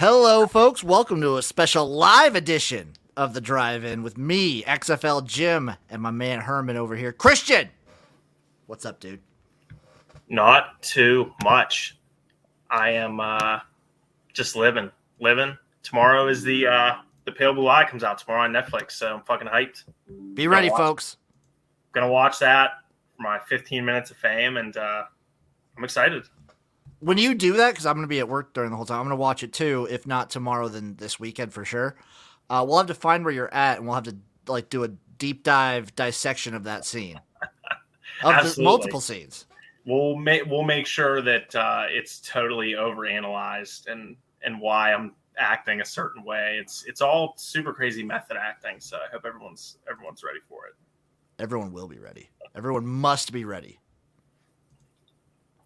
Hello, folks. Welcome to a special live edition of the Drive-In with me, XFL Jim, and my man Herman over here, Christian. What's up, dude? Not too much. I am uh, just living, living. Tomorrow is the uh, the Pale Blue Eye comes out tomorrow on Netflix, so I'm fucking hyped. Be ready, folks. Gonna watch that for my 15 minutes of fame, and uh, I'm excited when you do that, because I'm going to be at work during the whole time, I'm going to watch it too. If not tomorrow, then this weekend for sure. Uh, we'll have to find where you're at, and we'll have to like do a deep dive dissection of that scene, of the multiple scenes. We'll make we'll make sure that uh, it's totally overanalyzed and and why I'm acting a certain way. It's it's all super crazy method acting. So I hope everyone's everyone's ready for it. Everyone will be ready. Everyone must be ready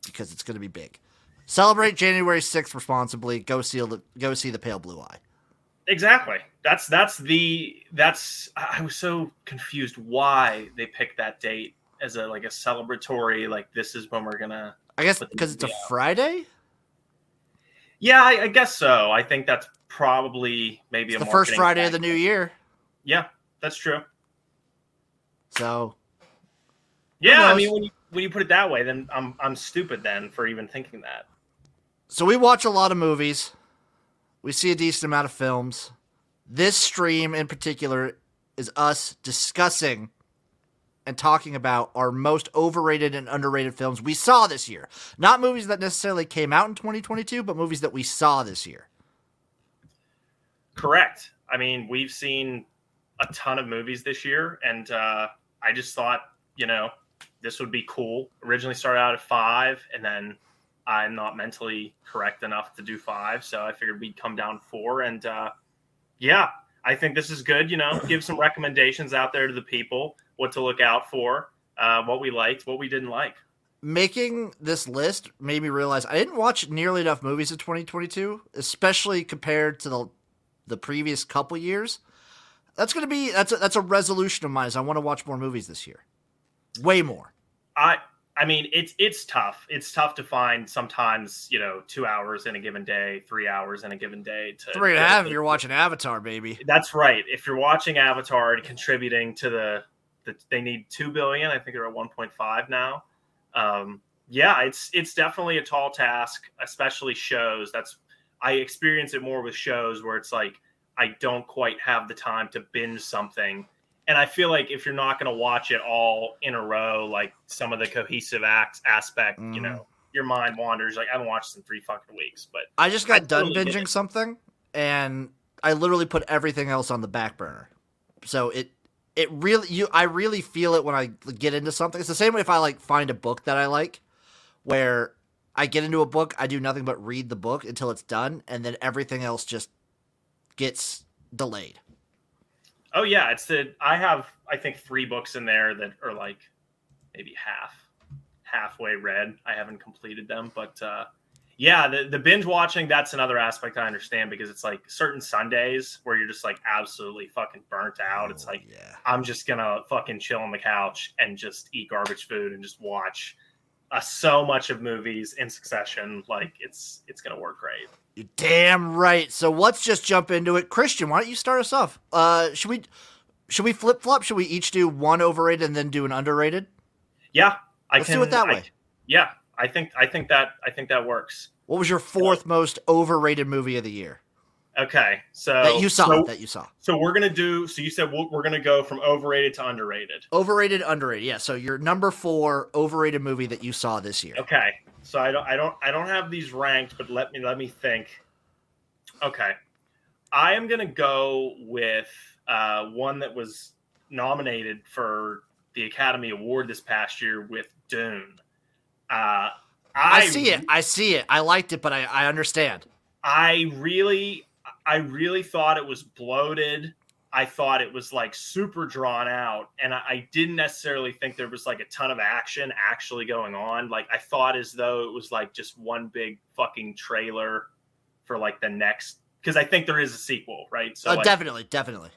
because it's going to be big. Celebrate January 6th responsibly. Go see the go see the Pale Blue Eye. Exactly. That's that's the that's I was so confused why they picked that date as a like a celebratory like this is when we're gonna I guess because it's a out. Friday. Yeah, I, I, guess so. I think that's probably maybe the first Friday of the new year. Yeah, that's true. So, yeah, I mean when you when you put it that way, then I'm I'm stupid then for even thinking that. So we watch a lot of movies. We see a decent amount of films. This stream in particular is us discussing and talking about our most overrated and underrated films we saw this year. Not movies that necessarily came out in 2022, but movies that we saw this year. Correct. I mean, we've seen a ton of movies this year, and uh, I just thought, you know, this would be cool. Originally started out at five, and then I'm not mentally correct enough to do five, so I figured we'd come down four. And uh, yeah, I think this is good. You know, give some recommendations out there to the people, what to look out for, uh, what we liked, what we didn't like. Making this list made me realize I didn't watch nearly enough movies in 2022, especially compared to the the previous couple years. That's gonna be that's a, that's a resolution of mine. Is I want to watch more movies this year, way more. I I mean, it's it's tough. It's tough to find sometimes, you know, two hours in a given day, three hours in a given day. To three and a half if you're watching Avatar, baby. That's right. If you're watching Avatar and contributing to the, the they need two billion. I think they're at one point five now. Um, yeah, it's it's definitely a tall task, especially shows. That's I experience it more with shows where it's like I don't quite have the time to binge something and I feel like if you're not going to watch it all in a row, like some of the cohesive acts aspect, mm. you mm-hmm. know, your mind wanders. Like I haven't watched in three fucking weeks, but I just got I done totally binging something, and I literally put everything else on the back burner. So it it really you I really feel it when I get into something. It's the same way if I like find a book that I like, where I get into a book, I do nothing but read the book until it's done, and then everything else just gets delayed. Oh yeah, it's the I have I think three books in there that are like maybe half halfway read. I haven't completed them, but uh yeah, the, the binge watching, that's another aspect I understand because it's like certain Sundays where you're just like absolutely fucking burnt out. Oh, it's like yeah. I'm just gonna fucking chill on the couch and just eat garbage food and just watch uh, so much of movies in succession. Like it's it's gonna work great. You're damn right. So let's just jump into it. Christian, why don't you start us off? Uh, should we should we flip flop? Should we each do one overrated and then do an underrated? Yeah, I let's can do it that I, way. Yeah, I think I think that I think that works. What was your fourth most overrated movie of the year? Okay, so that you saw so, that you saw. So we're gonna do. So you said we're gonna go from overrated to underrated. Overrated, underrated. Yeah. So your number four overrated movie that you saw this year. Okay. So I don't, I don't, I don't have these ranked, but let me let me think. Okay, I am gonna go with uh, one that was nominated for the Academy Award this past year with Dune. Uh, I, I see it. I see it. I liked it, but I, I understand. I really I really thought it was bloated. I thought it was like super drawn out, and I, I, didn't necessarily think there was like a ton of action actually going on. Like I thought as though it was like just one big fucking trailer for like the next because I think there is a sequel, right? So oh, like, definitely, definitely.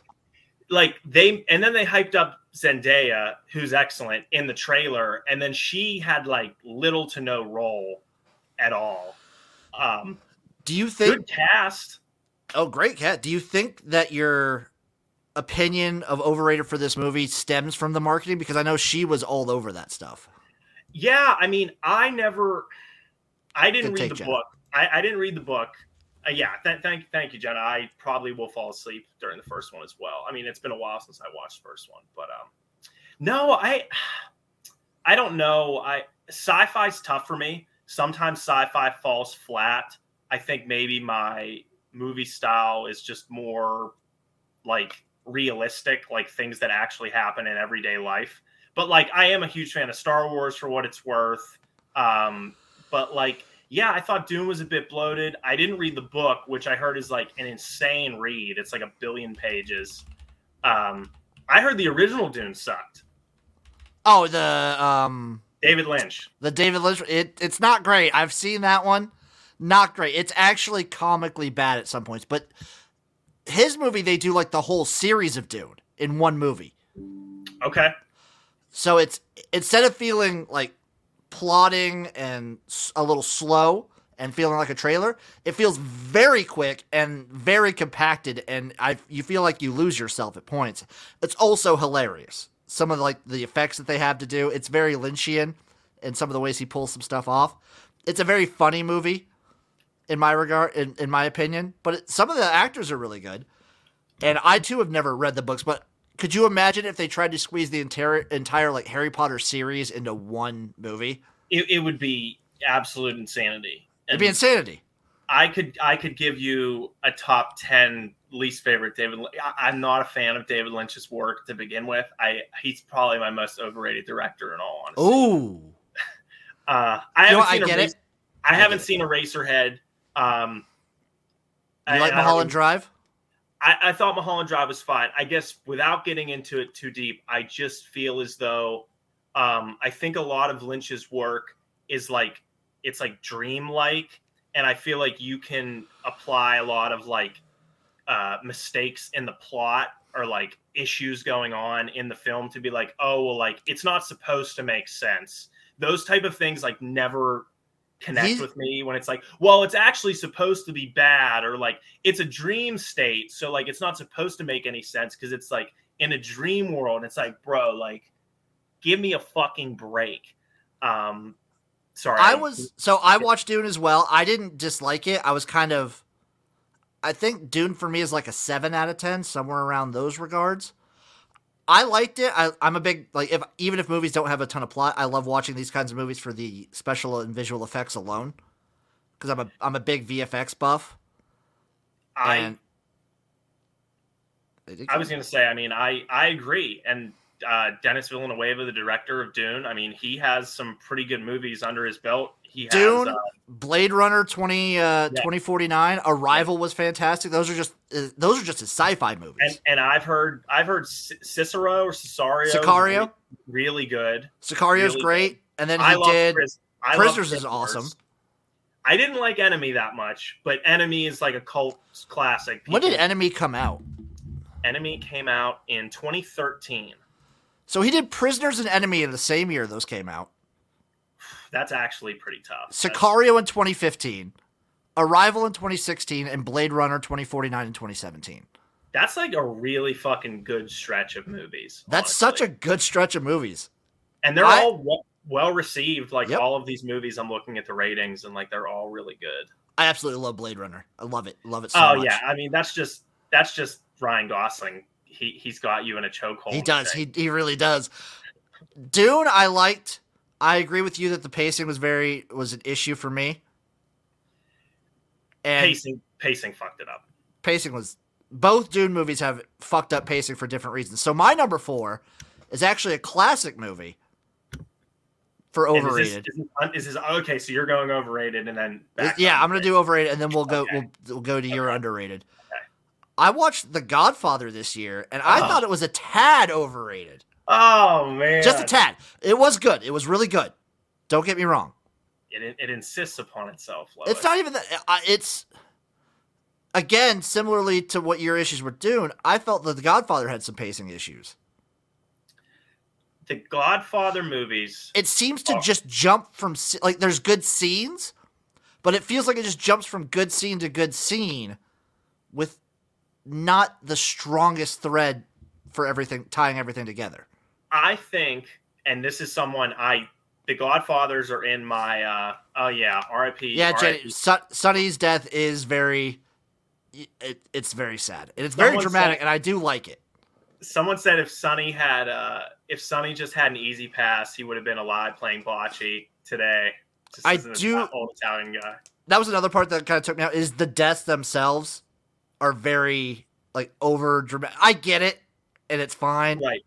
Like they and then they hyped up Zendaya, who's excellent in the trailer, and then she had like little to no role at all. Um, Do you think good cast? Oh, great, Cat. Do you think that your opinion of overrated for this movie stems from the marketing? Because I know she was all over that stuff. Yeah, I mean, I never, I didn't Good read the Jenna. book. I, I didn't read the book. Uh, yeah, th- thank thank you, Jenna. I probably will fall asleep during the first one as well. I mean, it's been a while since I watched the first one, but um, no, I, I don't know. I sci-fi's tough for me. Sometimes sci-fi falls flat. I think maybe my movie style is just more like realistic, like things that actually happen in everyday life. But like, I am a huge fan of Star Wars for what it's worth. Um, but like, yeah, I thought Dune was a bit bloated. I didn't read the book, which I heard is like an insane read. It's like a billion pages. Um, I heard the original Dune sucked. Oh, the um David Lynch. the David Lynch it it's not great. I've seen that one. Not great. It's actually comically bad at some points, but his movie they do like the whole series of Dune in one movie. Okay. So it's instead of feeling like plotting and a little slow and feeling like a trailer, it feels very quick and very compacted, and I you feel like you lose yourself at points. It's also hilarious. Some of like the effects that they have to do, it's very Lynchian, and some of the ways he pulls some stuff off. It's a very funny movie, in my regard, in, in my opinion. But it, some of the actors are really good, and I too have never read the books, but could you imagine if they tried to squeeze the entire entire like Harry Potter series into one movie? It, it would be absolute insanity. It'd be insanity. I could I could give you a top ten least favorite David. I, I'm not a fan of David Lynch's work to begin with. I he's probably my most overrated director in all honesty. Ooh, Uh, I know haven't I seen get Eraser- it. I I haven't seen Eraserhead. Um, you I- like I Mulholland even- Drive? I, I thought Mulholland Drive was fine. I guess without getting into it too deep, I just feel as though um, I think a lot of Lynch's work is like it's like dreamlike, and I feel like you can apply a lot of like uh, mistakes in the plot or like issues going on in the film to be like, oh well, like it's not supposed to make sense. Those type of things like never connect He's- with me when it's like, well, it's actually supposed to be bad or like it's a dream state, so like it's not supposed to make any sense because it's like in a dream world. It's like, bro, like give me a fucking break. Um, sorry, I was so I watched Dune as well. I didn't dislike it. I was kind of I think Dune for me is like a 7 out of 10, somewhere around those regards. I liked it. I, I'm a big like if even if movies don't have a ton of plot, I love watching these kinds of movies for the special and visual effects alone. Because I'm a I'm a big VFX buff. I I was going to say, I mean, I I agree, and uh, Denis Villeneuve, the director of Dune, I mean, he has some pretty good movies under his belt. He has, Dune, uh, Blade Runner 20 uh 2049, Arrival was fantastic. Those are just uh, those are just his sci-fi movies. and and I've heard I've heard Cicero or Cesario, Sicario? really, good. Sicario's really great, and then he I did Pris- Prisoners is awesome. I didn't like Enemy that much, but Enemy is like a cult classic. When did Enemy come out? Enemy came out in 2013? So he did Prisoners and Enemy in the same year those came out. That's actually pretty tough. Sicario in 2015, Arrival in 2016, and Blade Runner 2049 in 2017. That's like a really fucking good stretch of movies. That's such a good stretch of movies. and they're I- all well, well received. Like Yep. all of these movies, I'm looking at the ratings and like they're all really good. I absolutely love Blade Runner. I love it. Love it so oh much. yeah, I mean that's just that's just Ryan Gosling. He he's got you in a chokehold. He does. He he really does. Dune, I liked. I agree with you that the pacing was very was an issue for me. And pacing pacing fucked it up. pacing was both Dune movies have fucked up pacing for different reasons. So my number four is actually a classic movie for And is this- overrated. Is this, is this okay? So you're going overrated, and then yeah, I'm gonna do overrated, and then we'll go Okay. we'll, we'll go to your underrated. Okay. I watched The Godfather this year, and I Oh. thought it was a tad overrated. Oh man, Just a tad. It was good. It was really good. Don't get me wrong. It, it insists upon itself. Lois. It's not even that. Uh, it's again similarly to what your issues were doing. I felt that The Godfather had some pacing issues. the Godfather movies. It seems to Oh. just jump from like there's good scenes, but it feels like it just jumps from good scene to good scene with not the strongest thread for everything tying everything together. I think, and this is someone I, the Godfathers are in my. uh Oh yeah, R.I.P. Yeah. Jenny, Son- Sonny's death is very. It, it's very sad and it's very Someone dramatic, said- and I do like it. Someone said if Sonny had, uh if Sonny just had an easy pass, he would have been alive playing bocce today. Just I do- old Italian guy. That was another part that kind of took me out. Is the deaths themselves are very like over dramatic. I get it, and it's fine. Right.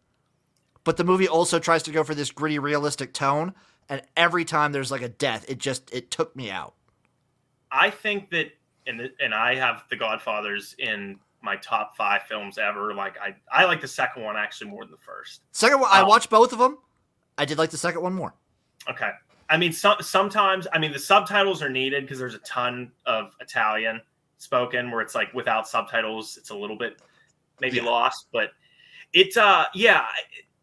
But the movie also tries to go for this gritty realistic tone and every time there's like a death it just it took me out I think that, and and I have The Godfathers in my top five films ever. Like I, I like the second one actually more than the first. second one i Oh. watched both of them i did like the second one more Okay. I mean, some, sometimes, I mean, the subtitles are needed because there's a ton of Italian spoken where it's like without subtitles, it's a little bit maybe Yeah. lost. But it, uh, yeah,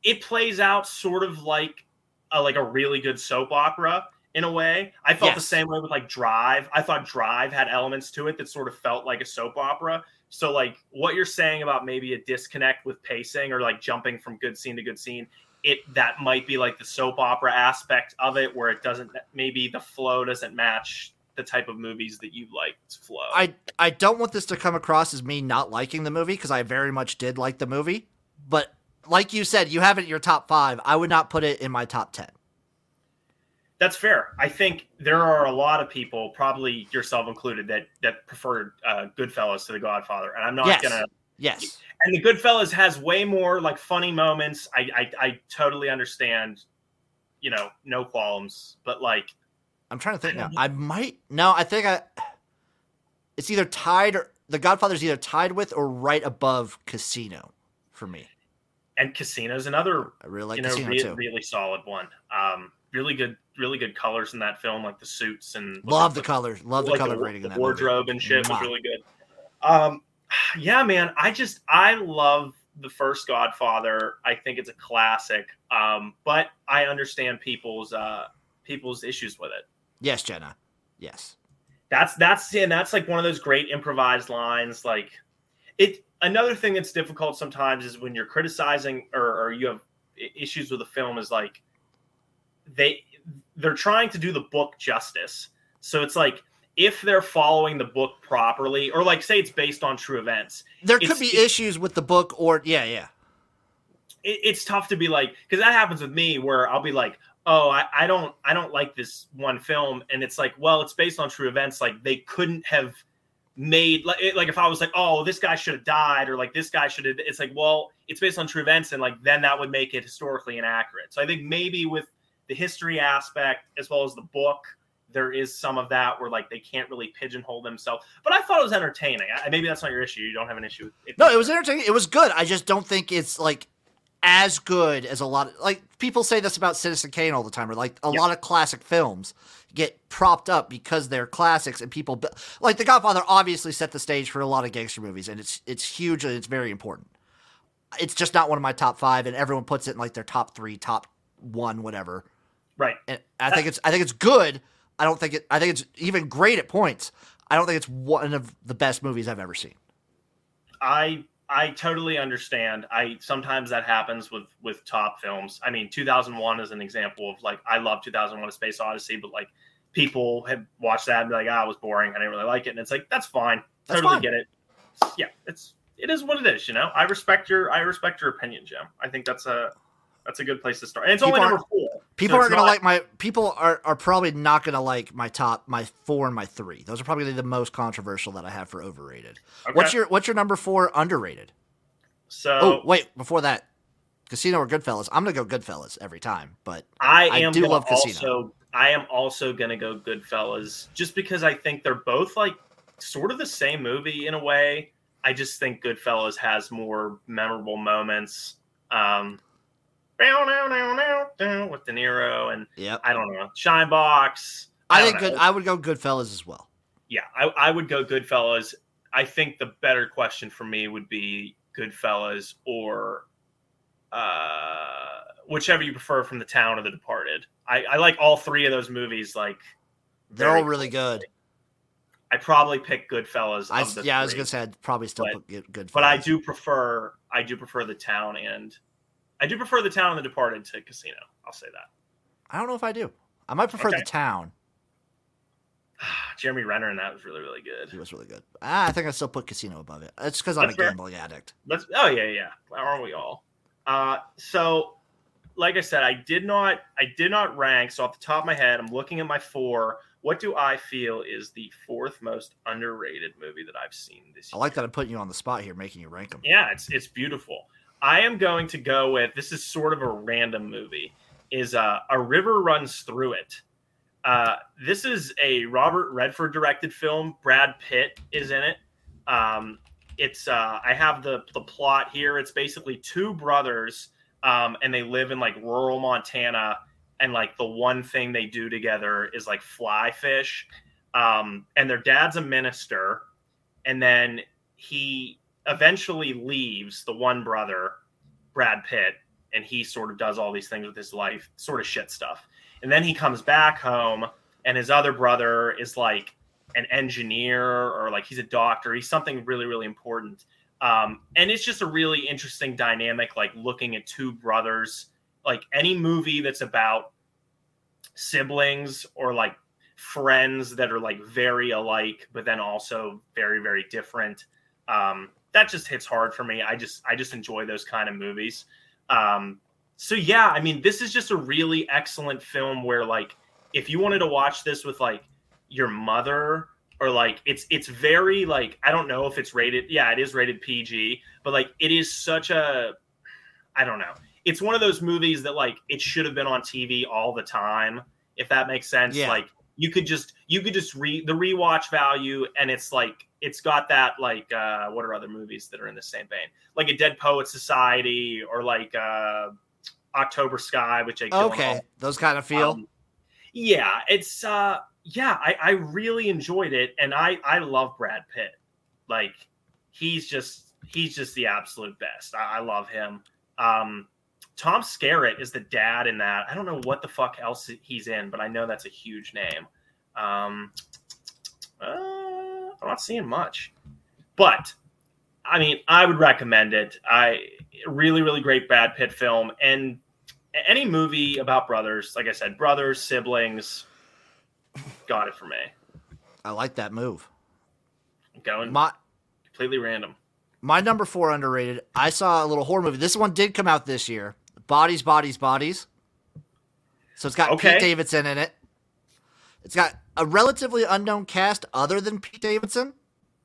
it plays out sort of like a, like a really good soap opera in a way. I felt the same way with like Drive. I thought Drive had elements to it that sort of felt like a soap opera. So like what you're saying about maybe a disconnect with pacing or like jumping from good scene to good scene, it that might be like the soap opera aspect of it where it doesn't maybe the flow doesn't match the type of movies that you like to flow. i i don't want this to come across as me not liking the movie because i very much did like the movie but like you said you have it in your top five i would not put it in my top 10 That's fair. I think there are a lot of people, probably yourself included, that that prefer uh, Goodfellas to The Godfather, and I'm not Yes. gonna. yes And The Goodfellas has way more like funny moments. I I, I totally understand, you know, no qualms, but like i'm trying to think now i might no i think i it's either tied or the godfather's either tied with or right above casino for me and Casino's another i really like you know re- really solid one. Um, really good, really good colors in that film, like the suits and love the colors love the color the, grading in the that movie. wardrobe and shit was really good. Um, yeah, man, I just I love the first Godfather. I think it's a classic. Um, but I understand people's uh people's issues with it. Yes, Jenna. Yes. That's that's and that's like one of those great improvised lines. Like it. Another thing that's difficult sometimes is when you're criticizing or, or you have issues with a film is like they they're trying to do the book justice. So it's like if they're following the book properly, or like say it's based on true events, There could be issues with the book, or yeah, yeah. it, it's tough to be like because that happens with me where I'll be like, oh, I, I don't I don't like this one film, and it's like, well, it's based on true events. Like they couldn't have made like like if I was like, oh, this guy should have died, or like this guy should have. It's like, well, it's based on true events, and like then that would make it historically inaccurate. So I think maybe with the history aspect as well as the book. There is some of that where like they can't really pigeonhole themselves, but I thought it was entertaining. I, maybe that's not your issue. You don't have an issue with it. No, it was entertaining. It was good. I just don't think it's like as good as a lot of like people say this about Citizen Kane all the time, or like a Yeah. lot of classic films get propped up because they're classics and people like The Godfather obviously set the stage for a lot of gangster movies, and it's it's huge and it's very important. It's just not one of my top five, and everyone puts it in like their top three, top one, whatever. right. And I think it's I think it's good. I don't think it. I think it's even great at points. I don't think it's one of the best movies I've ever seen. I I totally understand. I sometimes that happens with with top films. I mean, 2001 is an example of like I love 2001: A Space Odyssey, but like people have watched that and be like, ah, it was boring. I didn't really like it, and it's like that's fine. That's totally fine. get it. Yeah, it's it is what it is. You know, I respect your I respect your opinion, Jim. I think that's a that's a good place to start. And it's People only number four. People So aren't gonna not- like my people are, are probably not gonna like my top my four and my three. Those are probably the most controversial that I have for overrated. Okay. What's your what's your number four underrated? so? Oh wait, before that, Casino or Goodfellas? I'm gonna go Goodfellas every time, but I I am do love Casino. also I am also gonna go Goodfellas just because I think they're both like sort of the same movie in a way. I just think Goodfellas has more memorable moments. Um bow, now, now, now, down with De Niro and yep. I don't know, Shine Box. I, don't think know. good. I would go Goodfellas as well. yeah, I, I would go Goodfellas. I think the better question for me would be Goodfellas or uh, whichever you prefer from The Town or The Departed. I, I like all three of those movies. Like They're all really good. I probably pick Goodfellas. I, yeah, I was three. gonna say I'd probably still But- put good. good but I do prefer I do prefer the town and I do prefer the town and the Departed to Casino. I'll say that. I don't know if I do. I might prefer Okay. the town. Jeremy Renner and that was really really good. He was really good. Ah, I think I still put Casino above it. It's because I'm That's a fair. gambling addict. Let's oh yeah yeah aren't we all? Uh, so like I said, I did not I did not rank. So off the top of my head, I'm looking at my four. What do I feel is the fourth most underrated movie that I've seen this year? I like that I'm putting you on the spot here, making you rank them. Yeah, it's it's beautiful. I am going to go with this is sort of a random movie. Is uh, a river runs through it. Uh, this is a Robert Redford directed film. Brad Pitt is in it. Um, it's uh, I have the the plot here. It's basically two brothers, um, and they live in like rural Montana, and like the one thing they do together is like fly fish. Um, and their dad's a minister, and then he eventually leaves the one brother, Brad Pitt, and he sort of does all these things with his life, sort of shit stuff. And then he comes back home, and his other brother is like an engineer or like he's a doctor. He's something really, really important. Um, and it's just a really interesting dynamic, like looking at two brothers. Like any movie that's about siblings or like friends that are like very alike, but then also very, very different um, that just hits hard for me. I just I just enjoy those kind of movies. Um, so yeah, I mean, this is just a really excellent film where like if you wanted to watch this with like your mother or like it's it's very like I don't know if it's rated. Yeah, it is rated PG, but like it is such a I don't know. It's one of those movies that like it should have been on TV all the time, if that makes sense. Yeah. Like you could just you could just read the rewatch value and it's like it's got that like uh what are other movies that are in the same vein? Like a dead poet society or like uh october sky with jake Okay, Gyllenhaal. those kind of feel. Um, yeah it's uh yeah I, I really enjoyed it and i i love brad pitt. Like he's just he's just the absolute best. I, I love him. Um tom skerritt is the dad in that. I don't know what the fuck else he's in but i know that's a huge name. Um uh, i'm not seeing much but i mean i would recommend it i really really great brad pitt film and any movie about brothers like i said brothers siblings got it for me I like that move. I'm going My completely random my number four underrated. I saw a little horror movie. This one did come out this year. Bodies, bodies, bodies. So it's got Okay. Pete Davidson in it. It's got a relatively unknown cast other than Pete Davidson.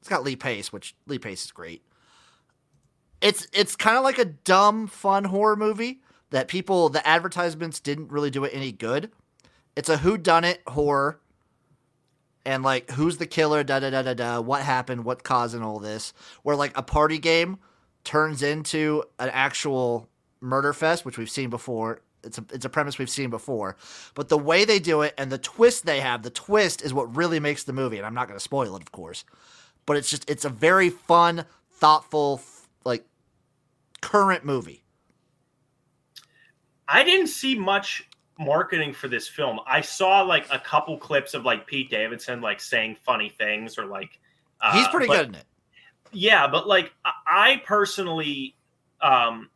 It's got Lee Pace, which Lee Pace is great. It's it's kind of like a dumb, fun horror movie that people the advertisements didn't really do it any good. It's a who done it horror. And like who's the killer, da da da da da, what happened, what causing all this. Where like a party game turns into an actual murder fest, which we've seen before. It's a it's a premise we've seen before. But the way they do it and the twist they have, the twist is what really makes the movie. And I'm not gonna spoil it, of course. But it's just it's a very fun, thoughtful, like current movie. I didn't see much marketing for this film. I saw like a couple clips of like Pete Davidson like saying funny things or like uh, He's pretty but- good in it. Yeah, but like I- I personally, um,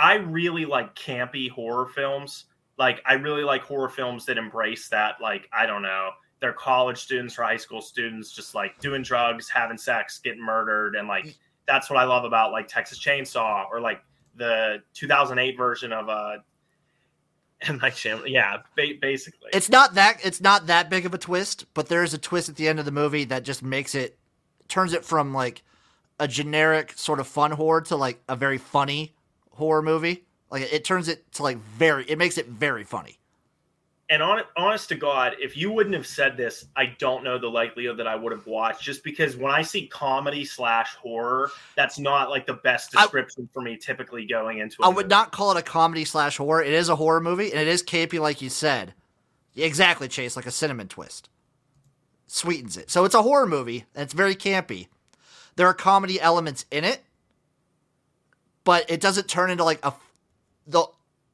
I really like campy horror films. Like I really like horror films that embrace that. Like I don't know, they're college students or high school students just like doing drugs, having sex, getting murdered, and like that's what I love about like Texas Chainsaw or like the 2008 version of uh and like yeah, ba- basically. It's not that it's not that big of a twist, but there is a twist at the end of the movie that just makes it turns it from like a generic sort of fun horror to like a very funny horror movie. Like it, turns it to like very it makes it very funny. and on, honest to God, if you wouldn't have said this, I don't know the likelihood that I would have watched. Just because when I see comedy slash horror, that's not like the best I- description for me. Typically going into, I would not call it a comedy slash horror. It is a horror movie and it is campy like you said. Exactly, Chase, like a cinnamon twist. Sweetens it. So it's a horror movie and it's very campy. There are comedy elements in it, but it doesn't turn into like a the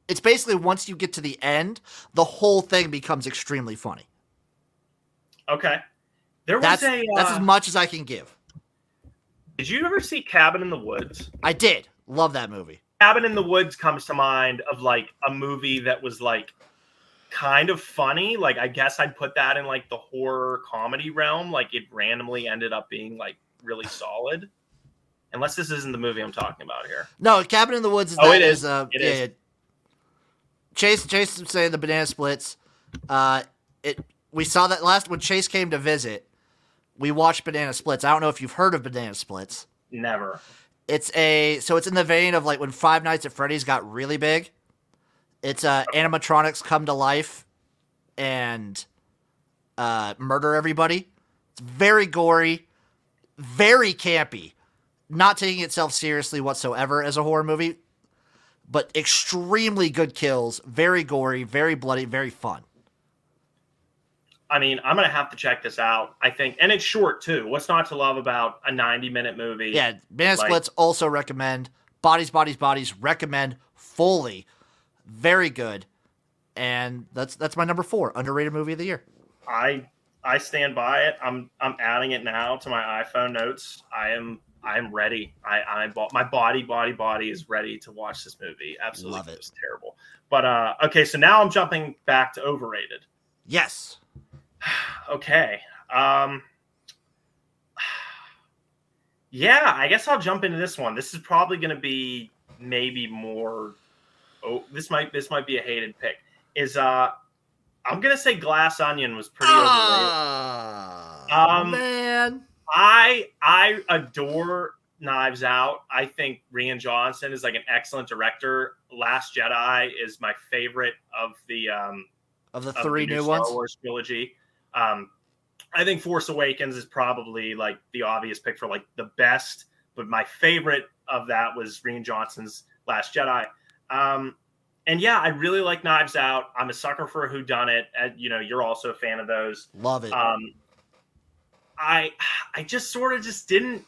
it's basically once you get to the end, the whole thing becomes extremely funny. Okay. There was That's a. that's uh, as much as I can give. did you ever see Cabin in the Woods? I did love that movie. Cabin in the Woods comes to mind of like a movie that was like kind of funny. Like I guess I'd put that in like the horror comedy realm. Like it randomly ended up being like really solid. Unless this isn't the movie I'm talking about here. No, Cabin in the Woods is Oh, that it is, is. uh, It yeah, is. yeah. Chase Chase was saying the banana splits. Uh, it we saw that last when Chase came to visit. We watched Banana Splits. I don't know if you've heard of Banana Splits. Never. It's a so it's in the vein of like when Five Nights at Freddy's got really big. It's uh animatronics come to life and uh murder everybody. It's very gory, very campy, not taking itself seriously whatsoever as a horror movie, but extremely good kills, very gory, very bloody, very fun. I mean, I'm gonna have to check this out. I think, and it's short too. What's not to love about a 90 minute movie? Yeah, Man Like- Splits also recommend. Bodies, Bodies, Bodies recommend fully. Very good. And that's that's my number four underrated movie of the year. I I stand by it. I'm I'm adding it now to my iPhone notes. I am I am ready. I I bought my body body body is ready to watch this movie. Absolutely, Love it. was terrible. But uh, okay, so now I'm jumping back to overrated. Yes. Okay. Um Yeah, I guess I'll jump into this one. This is probably going to be maybe more oh, this might this might be a hated pick. Is uh I'm going to say Glass Onion was pretty overrated. Ah, Um, man. I I adore Knives Out. I think Rian Johnson is like an excellent director. Last Jedi is my favorite of the um Of the of three the new Star ones. Wars trilogy. Um, I think Force Awakens is probably like the obvious pick for like the best, but my favorite of that was Rian Johnson's Last Jedi. Um, and yeah, I really like Knives Out. I'm a sucker for Who Done It. You know, you're also a fan of those. Love it. Um, I I just sort of just didn't.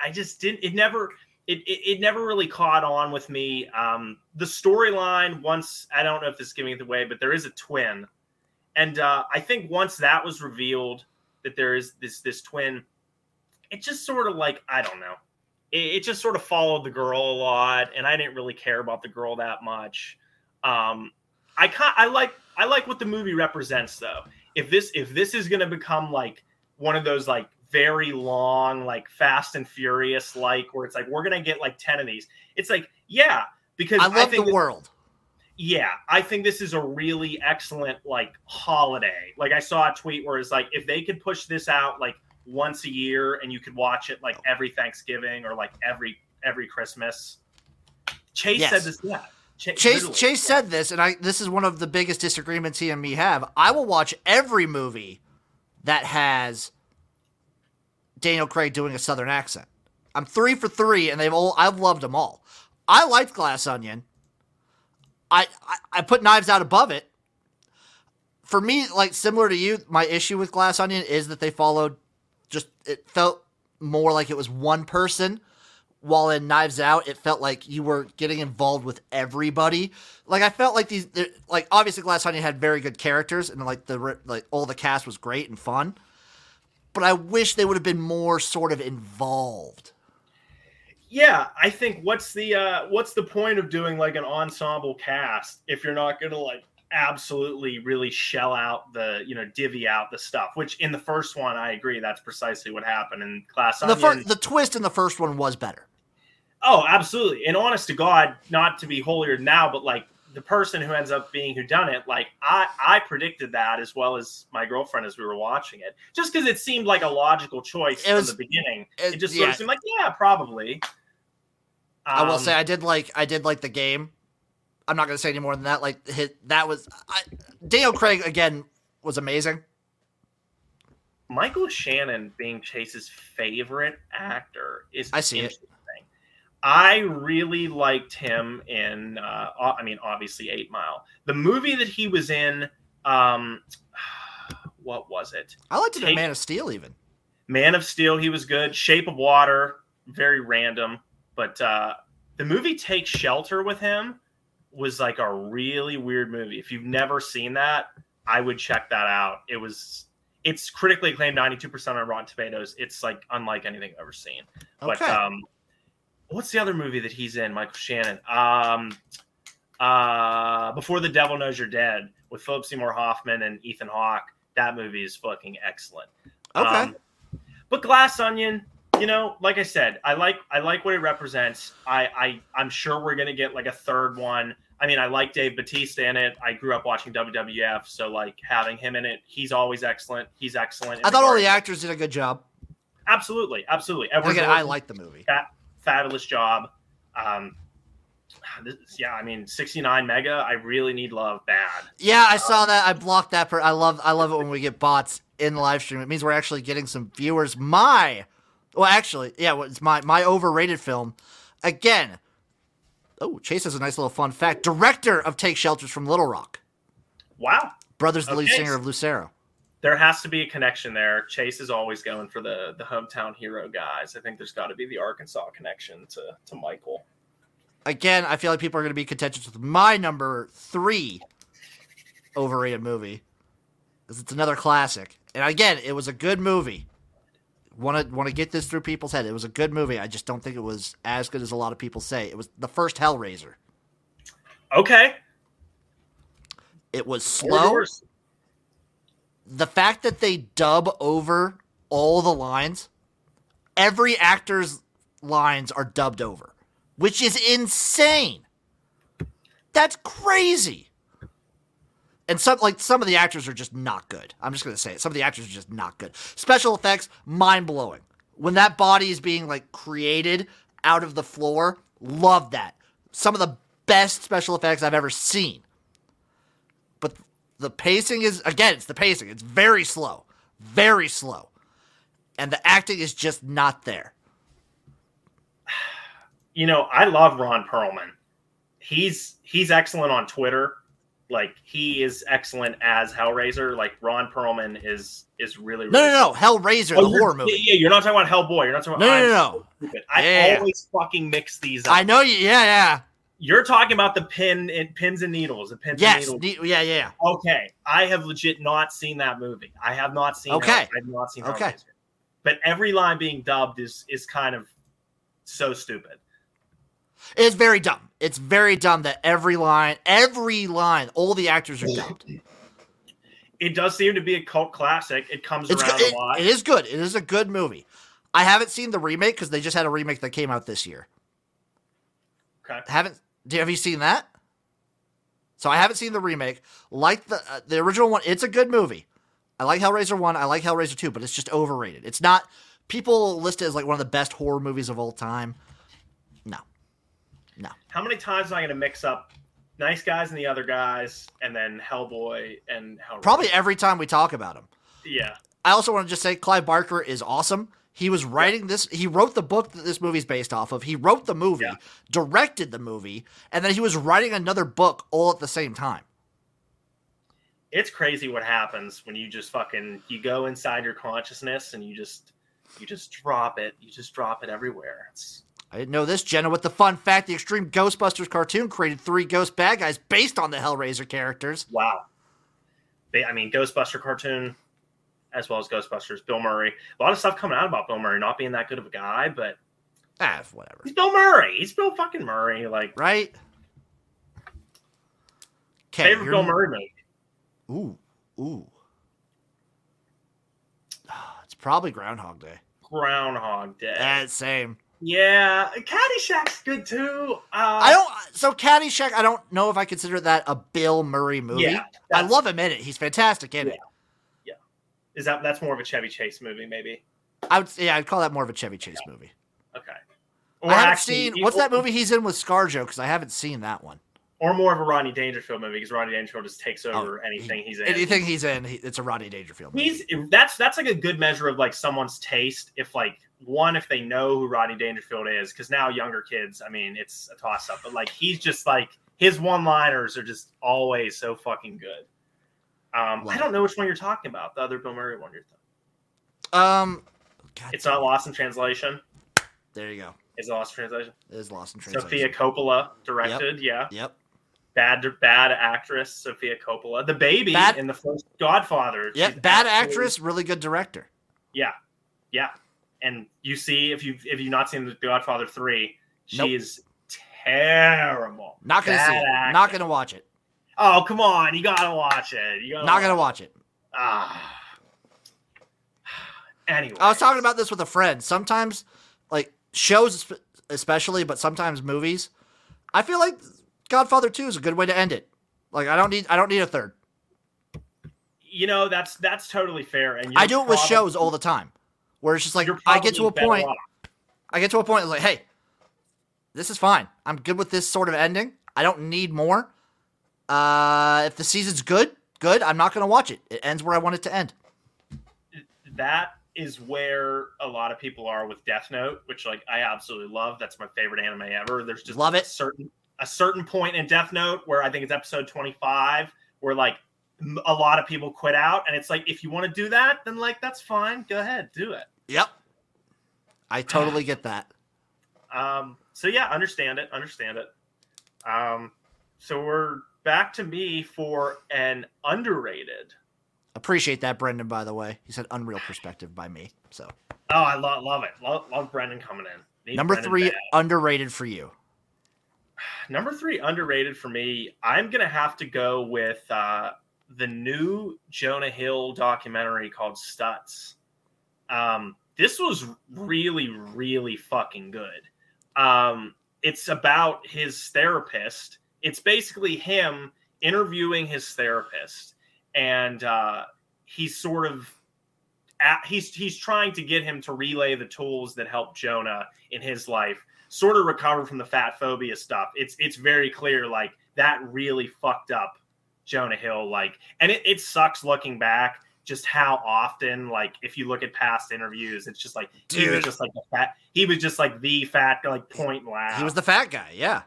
I just didn't. It never. It, it, it never really caught on with me. Um, the storyline once I don't know if this is giving it away, but there is a twin, and uh, I think once that was revealed that there is this this twin, it just sort of like I don't know. It, it just sort of followed the girl a lot, and I didn't really care about the girl that much. Um, I I like I like what the movie represents though. If this if this is going to become like one of those like very long like Fast and Furious like where it's like we're going to get like 10 of these. It's like yeah, because I love think the that- world. yeah, I think this is a really excellent like holiday. Like I saw a tweet where it's like if they could push this out like once a year and you could watch it like every Thanksgiving or like every every Christmas. Chase Yes. said this. Yeah, Ch- Chase. Chase said this, and I this is one of the biggest disagreements he and me have. I will watch every movie that has Daniel Craig doing a southern accent. I'm three for three, and they've all I've loved them all. I liked Glass Onion. I, I I put Knives Out above it. For me, like similar to you, my issue with Glass Onion is that they followed just it felt more like it was one person while in Knives Out, it felt like you were getting involved with everybody. Like I felt like these, like obviously Glass Onion had very good characters, and like the like all the cast was great and fun. But I wish they would have been more sort of involved. Yeah, I think what's the uh what's the point of doing like an ensemble cast if you're not gonna like absolutely really shell out the you know divvy out the stuff which in the first one i agree that's precisely what happened in class The first, the twist in the first one was better. Oh absolutely and honest to god not to be holier than now but like the person who ends up being who done it like i i predicted that as well as my girlfriend as we were watching it just because it seemed like a logical choice It was- from the beginning it- it, just sort yeah. of seemed like yeah probably I will Um, say I did like I did like the game. I'm not going to say any more than that. Like hit, that was I, Daniel Craig again was amazing. Michael Shannon being Chase's favorite actor is I see it. I really liked him in uh, I mean obviously 8 Mile. The movie that he was in um what was it? I liked it in Man of Steel even. Man of Steel he was good. Shape of Water very random, but uh the movie Take Shelter with him was like a really weird movie. If you've never seen that, I would check that out. It was it's critically acclaimed, ninety two percent on Rotten Tomatoes. It's like unlike anything I've ever seen. But Okay. um, what's the other movie that he's in? Michael Shannon. Um, uh, Before the Devil Knows You're Dead with Philip Seymour Hoffman and Ethan Hawke. That movie is fucking excellent. Okay. Um, but Glass Onion, you know, like I said, I like I like what it represents. I, I I'm sure we're gonna get like a third one. I mean, I like Dave Batista in it. I grew up watching WWF, so like having him in it, he's always excellent. He's excellent. I thought all the actors did a good job. absolutely, absolutely. Edward again, I like the movie. Fabulous job. Um, this, yeah, I mean, 69 mega. I really need love bad. Yeah, I saw that. I blocked that. Per- I love. I love it when we get bots in the live stream. It means we're actually getting some viewers. My, well, actually, yeah, it's my my overrated film. Again, oh, Chase has a nice little fun fact. Director of Take Shelters from Little Rock, Wow, brothers, the lead singer of Lucero. There has to be a connection there. Chase is always going for the the hometown hero guys. I think there's got to be the Arkansas connection to to Michael. Again, I feel like people are going to be contentious with my number three overrated movie because it's another classic. And again, it was a good movie. Want to want to get this through people's head. It was a good movie. I just don't think it was as good as a lot of people say. It was the first Hellraiser. Okay, It was slow. The fact that they dub over all the lines, every actor's lines are dubbed over, which is insane. That's crazy. And some like some of the actors are just not good. I'm just gonna say it. Some of the actors are just not good. Special effects, mind blowing. When that body is being like created out of the floor, love that. Some of the best special effects I've ever seen. The pacing is again, it's the pacing. It's very slow. Very slow. And the acting is just not there. You know, I love Ron Perlman. He's he's excellent on Twitter. Like he is excellent as Hellraiser. Like Ron Perlman is is really, No, really no, no. Hellraiser, Oh, the horror movie. Yeah, you're not talking about Hellboy. You're not talking about. no, I'm no, no. I Yeah. always fucking mix these up. I know you. Yeah, yeah. You're talking about the pin and pins and needles. The pins Yes. and needles. ne- yeah, yeah. Okay, I have legit not seen that movie. I have not seen. Okay. Hell- I have not seen. Okay. Hellraiser. But every line being dubbed is is kind of so stupid. It's very dumb. It's very dumb that every line, every line, all the actors are dubbed. It does seem to be a cult classic. It comes It's around good. a lot. It, it is good. It is a good movie. I haven't seen the remake because they just had a remake that came out this year. okay. Haven't? Have you seen that? So I haven't seen the remake. Like the uh, the original one, it's a good movie. I like Hellraiser one. I like Hellraiser two, but it's just overrated. It's not. People list it as like one of the best horror movies of all time. No, no. How many times am I going to mix up Nice Guys and the Other Guys, and then Hellboy and Hellraiser? Probably every time we talk about him. Yeah. I also want to just say Clive Barker is awesome. He was writing this. He wrote the book that this movie's based off of. He wrote the movie, Yeah. directed the movie, and then he was writing another book all at the same time. It's crazy what happens when you just fucking you go inside your consciousness and you just you just drop it. You just drop it everywhere. It's I didn't know this, Jenna. With the fun fact, the Extreme Ghostbusters cartoon created three ghost bad guys based on the Hellraiser characters. wow. They, I mean, Ghostbuster cartoon, as well as Ghostbusters. Bill Murray. A lot of stuff coming out about Bill Murray not being that good of a guy, but Ah, whatever. he's Bill Murray. He's Bill fucking Murray. Like Right? Okay. favorite Bill Murray movie. Ooh, ooh. Ah, It's probably Groundhog Day. Groundhog Day. Eh, same. yeah, Caddyshack's good too. Uh, I don't. So Caddyshack, I don't know if I consider that a Bill Murray movie. Yeah, I love him in it. He's fantastic in it. Is that that's more of a Chevy Chase movie, maybe? I would. Yeah, I'd call that more of a Chevy Chase movie. Okay. I haven't actually- seen. What's that movie he's in with ScarJo? Because I haven't seen that one. Or more of a Rodney Dangerfield movie because Rodney Dangerfield just takes oh, over anything he's in. Anything he's in, he, it's a Rodney Dangerfield. Movie. He's that's that's like a good measure of like someone's taste. If like one, if they know who Rodney Dangerfield is, because now younger kids, I mean, it's a toss up. But like he's just like his one liners are just always so fucking good. Um, I don't know which one you're talking about. The other Bill Murray one you're talking. Um, God It's not Lost in Translation. There you go. Is Lost in Translation? It is Lost in Translation. Sofia Coppola directed. Yeah. Yep. bad bad actress Sofia Coppola, the baby Bad- in the first Godfather. Yeah, bad actress, really good director. Yeah, yeah. And you see, if you if you've not seen the Godfather three, she Nope. is terrible. Not gonna Bad see it. Not gonna watch it. Oh come on, you gotta watch it. You gotta Not gonna watch watch it. Ah. Anyway, I was talking about this with a friend. Sometimes, like shows especially, but sometimes movies. I feel like Godfather Two is a good way to end it. Like I don't need I don't need a third. You know that's that's totally fair. And I do it with probably- shows all the time, where it's just like I get to a point. off. I get to a point. Like, hey, this is fine. I'm good with this sort of ending. I don't need more. Uh, if the season's good, good. I'm not gonna watch it. It ends where I want it to end. that is where a lot of people are with Death Note, which like I absolutely love. That's my favorite anime ever. There's just Love a it. certain a certain point in Death Note where I think it's episode 25 where like a lot of people quit out and it's like if you want to do that then like that's fine go ahead do it Yep. I totally get that. um so yeah understand it understand it um so we're back to me for an underrated Appreciate that, Brendan. By the way, he said unreal perspective by me. So oh i love, love it love, love brendan coming in Need number Brendan three, bad. underrated for you. Number three, underrated for me. I'm gonna have to go with uh, the new Jonah Hill documentary called Stutz. Um, this was really, really fucking good. Um, it's about his therapist. It's basically him interviewing his therapist, and uh, he's sort of at, he's he's trying to get him to relay the tools that help Jonah in his life sort of recover from the fat phobia stuff. It's it's very clear like that really fucked up Jonah Hill. Like, and it, it sucks looking back just how often like if you look at past interviews, it's just like he was just like the fat. He was just like the fat like point loud. He was the fat guy. Yeah.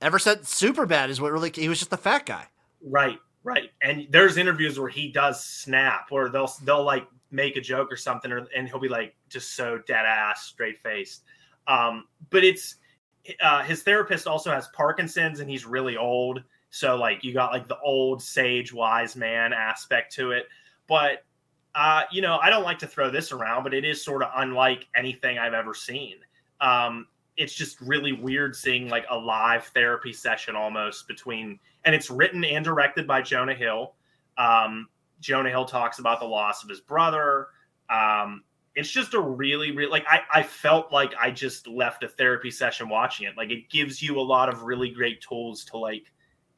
Ever since Superbad is what really he was just the fat guy. Right, right. And there's interviews where he does snap, where they'll they'll like make a joke or something, or, and he'll be like just so dead ass, straight faced. Um, but it's uh, his therapist also has Parkinson's, and he's really old. So like you got like the old sage wise man aspect to it. But uh, you know, I don't like to throw this around, but it is sort of unlike anything I've ever seen. Um, it's just really weird seeing like a live therapy session almost between and it's written and directed by Jonah Hill. Um, Jonah Hill talks about the loss of his brother. Um, it's just a really, really like I, I felt like I just left a therapy session watching it. Like it gives you a lot of really great tools to like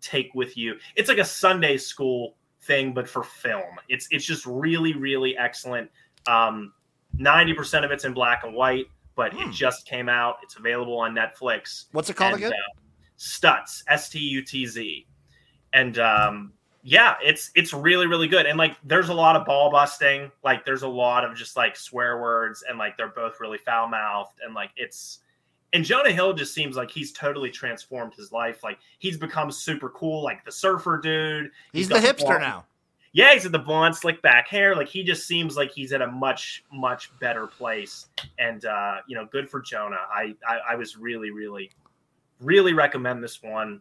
take with you. It's like a Sunday school thing, but for film. It's it's just really, really excellent. Um, 90% of it's in black and white, but Hmm. it just came out. It's available on Netflix. What's it called And, again? uh, Stutz, S T U T Z, and um, yeah, it's it's really really good. And like, there's a lot of ball busting. Like, there's a lot of just like swear words, and like they're both really foul mouthed, and like it's. And Jonah Hill just seems like he's totally transformed his life. Like he's become super cool, like the surfer dude. He's got the hipster now. Yeah, he's at the blonde, slick back hair. Like he just seems like he's at a much, much better place. And uh, you know, good for Jonah. I, I, I was really, really, really recommend this one.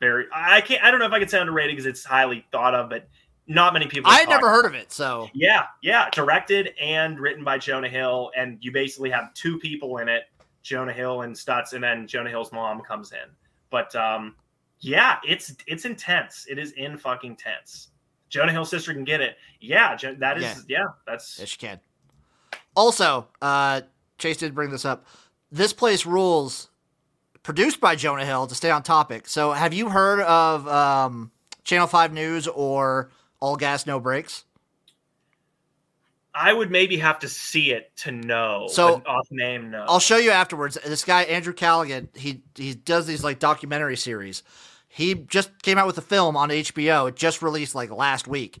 Very, I can't. I don't know if I can say underrated because it's highly thought of, but not many people. I had never heard of it, so Yeah, yeah, directed and written by Jonah Hill, and you basically have two people in it: Jonah Hill and Stutz, and then Jonah Hill's mom comes in. But um, yeah, it's it's intense. It is in fucking tense. Jonah Hill's sister can get it. Yeah, that is yeah, that's yes, you can. Also, uh, Chase did bring this up. This place rules, produced by Jonah Hill. To stay on topic, so have you heard of um, Channel Five News or All Gas No Brakes? I would maybe have to see it to know. So- off name, no. I'll show you afterwards. This guy Andrew Callaghan, he he does these like documentary series. He just came out with a film on HBO. It just released like last week,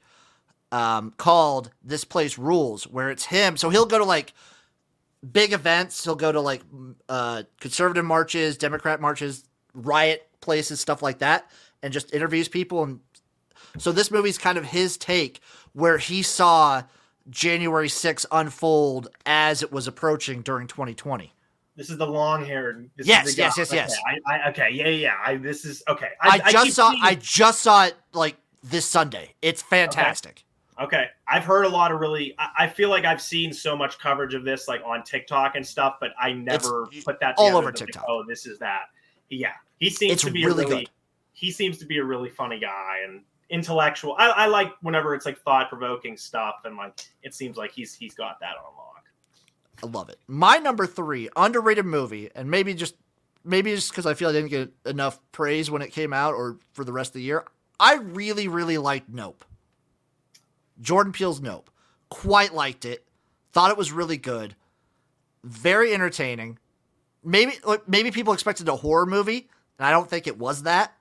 um, called "This Place Rules," where it's him. So he'll go to like big events. He'll go to like uh, conservative marches, Democrat marches, riot places, stuff like that, and just interviews people. And so this movie's kind of his take, where he saw January 6 unfold as it was approaching during 2020. This is the long haired. Yes, yes, yes, okay. yes. I, I, okay, yeah, yeah. I, this is okay. I, just keep saw seeing- I just saw it like this Sunday. It's fantastic. Okay, I've heard a lot of really. I, I feel like I've seen so much coverage of this, like on TikTok and stuff, but I never put that all over that, like, TikTok. oh, this is that. Yeah, he seems It's to be really a really. good. He seems to be a really funny guy and intellectual. I, I like whenever it's like thought provoking stuff, and like it seems like he's he's got that on lock. I love it. My number three underrated movie, and maybe just maybe just because I feel I didn't get enough praise when it came out or for the rest of the year. I really, really liked Nope. Jordan Peele's Nope. Quite liked it. Thought it was really good. Very entertaining. Maybe maybe people expected a horror movie, and I don't think it was that.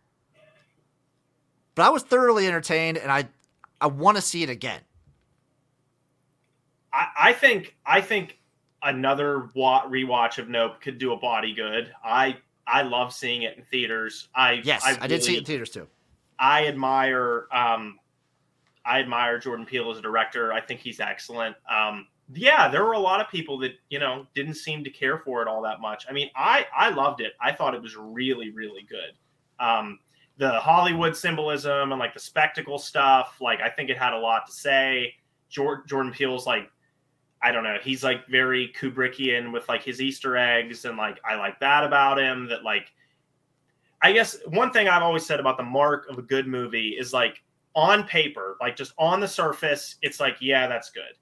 But I was thoroughly entertained, and I I want to see it again. I, I think I think another wa- rewatch of Nope could do a body good. I I love seeing it in theaters. I Yes, I, did see it in theaters too. I admire um, I admire Jordan Peele as a director. I think he's excellent. Um, yeah, there were a lot of people that you know didn't seem to care for it all that much. I mean, I I loved it. I thought it was really really good. Um, the Hollywood symbolism and like the spectacle stuff. Like I think it had a lot to say. Jordan Peele's like I don't know. He's like very Kubrickian with like his Easter eggs, and like I like that about him. That like, I guess one thing I've always said about the mark of a good movie is like on paper, like just on the surface, it's like yeah, that's good.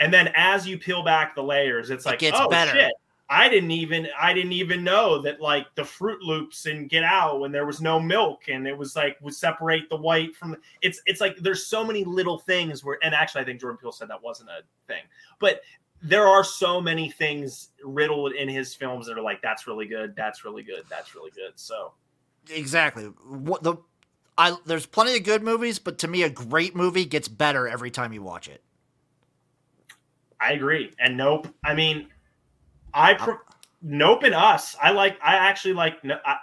And then as you peel back the layers, it's It like gets oh better. shit, I didn't even I didn't even know that like the Froot Loops and Get Out when there was no milk and it was like would separate the white from the, it's it's like there's so many little things where and actually I think Jordan Peele said that wasn't a thing, but there are so many things riddled in his films that are like that's really good, that's really good, that's really good. So Exactly. What the I there's plenty of good movies, but to me a great movie gets better every time you watch it. I agree. And Nope. I mean, I pre- Nope and Us. I like. I actually like. I,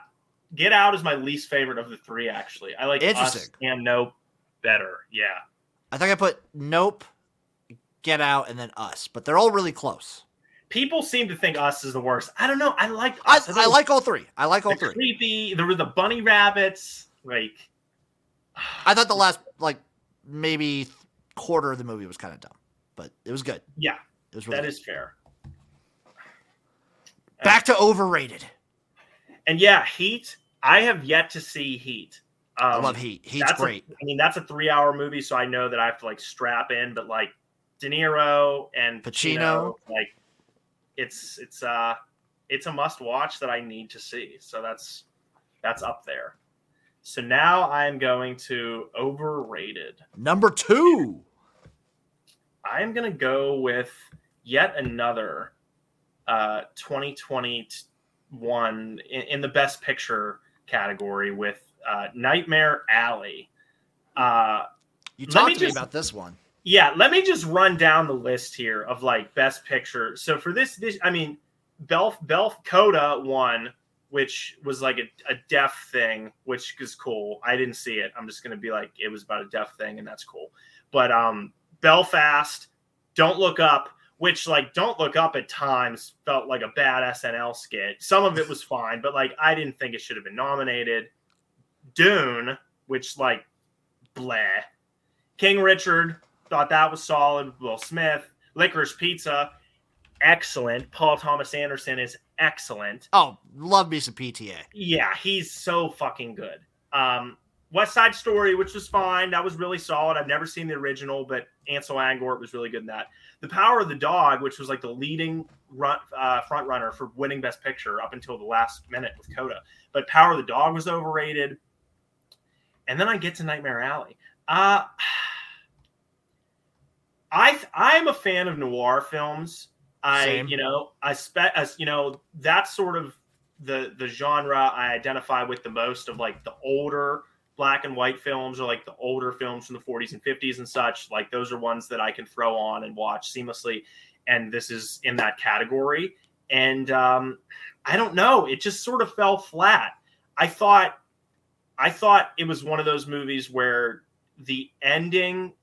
Get Out is my least favorite of the three. Actually, I like Us Interesting. and Nope better. Yeah. I think I put Nope, Get Out, and then Us, but they're all really close. People seem to think Us is the worst. I don't know. I like. I, Us. I like all three. I like all the three. creepy. There were the bunny rabbits. Like. I thought the last like maybe quarter of the movie was kind of dumb, but it was good. Yeah, It was really that good. is fair. Back to overrated. And yeah, Heat. I have yet to see Heat. Um, I love Heat. Heat's great. I mean, that's a three-hour movie, so I know that I have to like strap in. But like De Niro and Pacino. Pacino, like it's it's uh it's a must-watch that I need to see. So that's that's up there. So now I'm going to overrated. Number two. I am going to go with yet another uh, 2021 in, in the best picture category with uh, Nightmare Alley. Uh, You talked to me about this one. yeah, let me just run down the list here of like best picture. So for this, this I mean, Belf Belf Coda won, which was like a, a deaf thing, which is cool. I didn't see it. I'm just gonna be like, it was about a deaf thing, and that's cool. But um, Belfast, Don't Look Up, which like Don't Look Up at times felt like a bad SNL skit. Some of it was fine, but like I didn't think it should have been nominated. Dune, which like, bleh. King Richard, thought that was solid. Will Smith, Licorice Pizza, excellent. Paul Thomas Anderson is excellent. Oh, love me some PTA. Yeah, he's so fucking good. Um, West Side Story, which was fine, that was really solid. I've never seen the original, but Ansel Elgort was really good in that. The Power of the Dog, which was like the leading run, uh, front runner for winning Best Picture up until the last minute with Coda, but Power of the Dog was overrated. And then I get to Nightmare Alley. Uh, I I'm a fan of noir films. I Same. you know I spec as you know that's sort of the the genre I identify with the most of like the older black and white films or like the older films from the 40s and 50s and such. Like those are ones that I can throw on and watch seamlessly. And this is in that category. And um, I don't know, it just sort of fell flat. I thought I thought it was one of those movies where the ending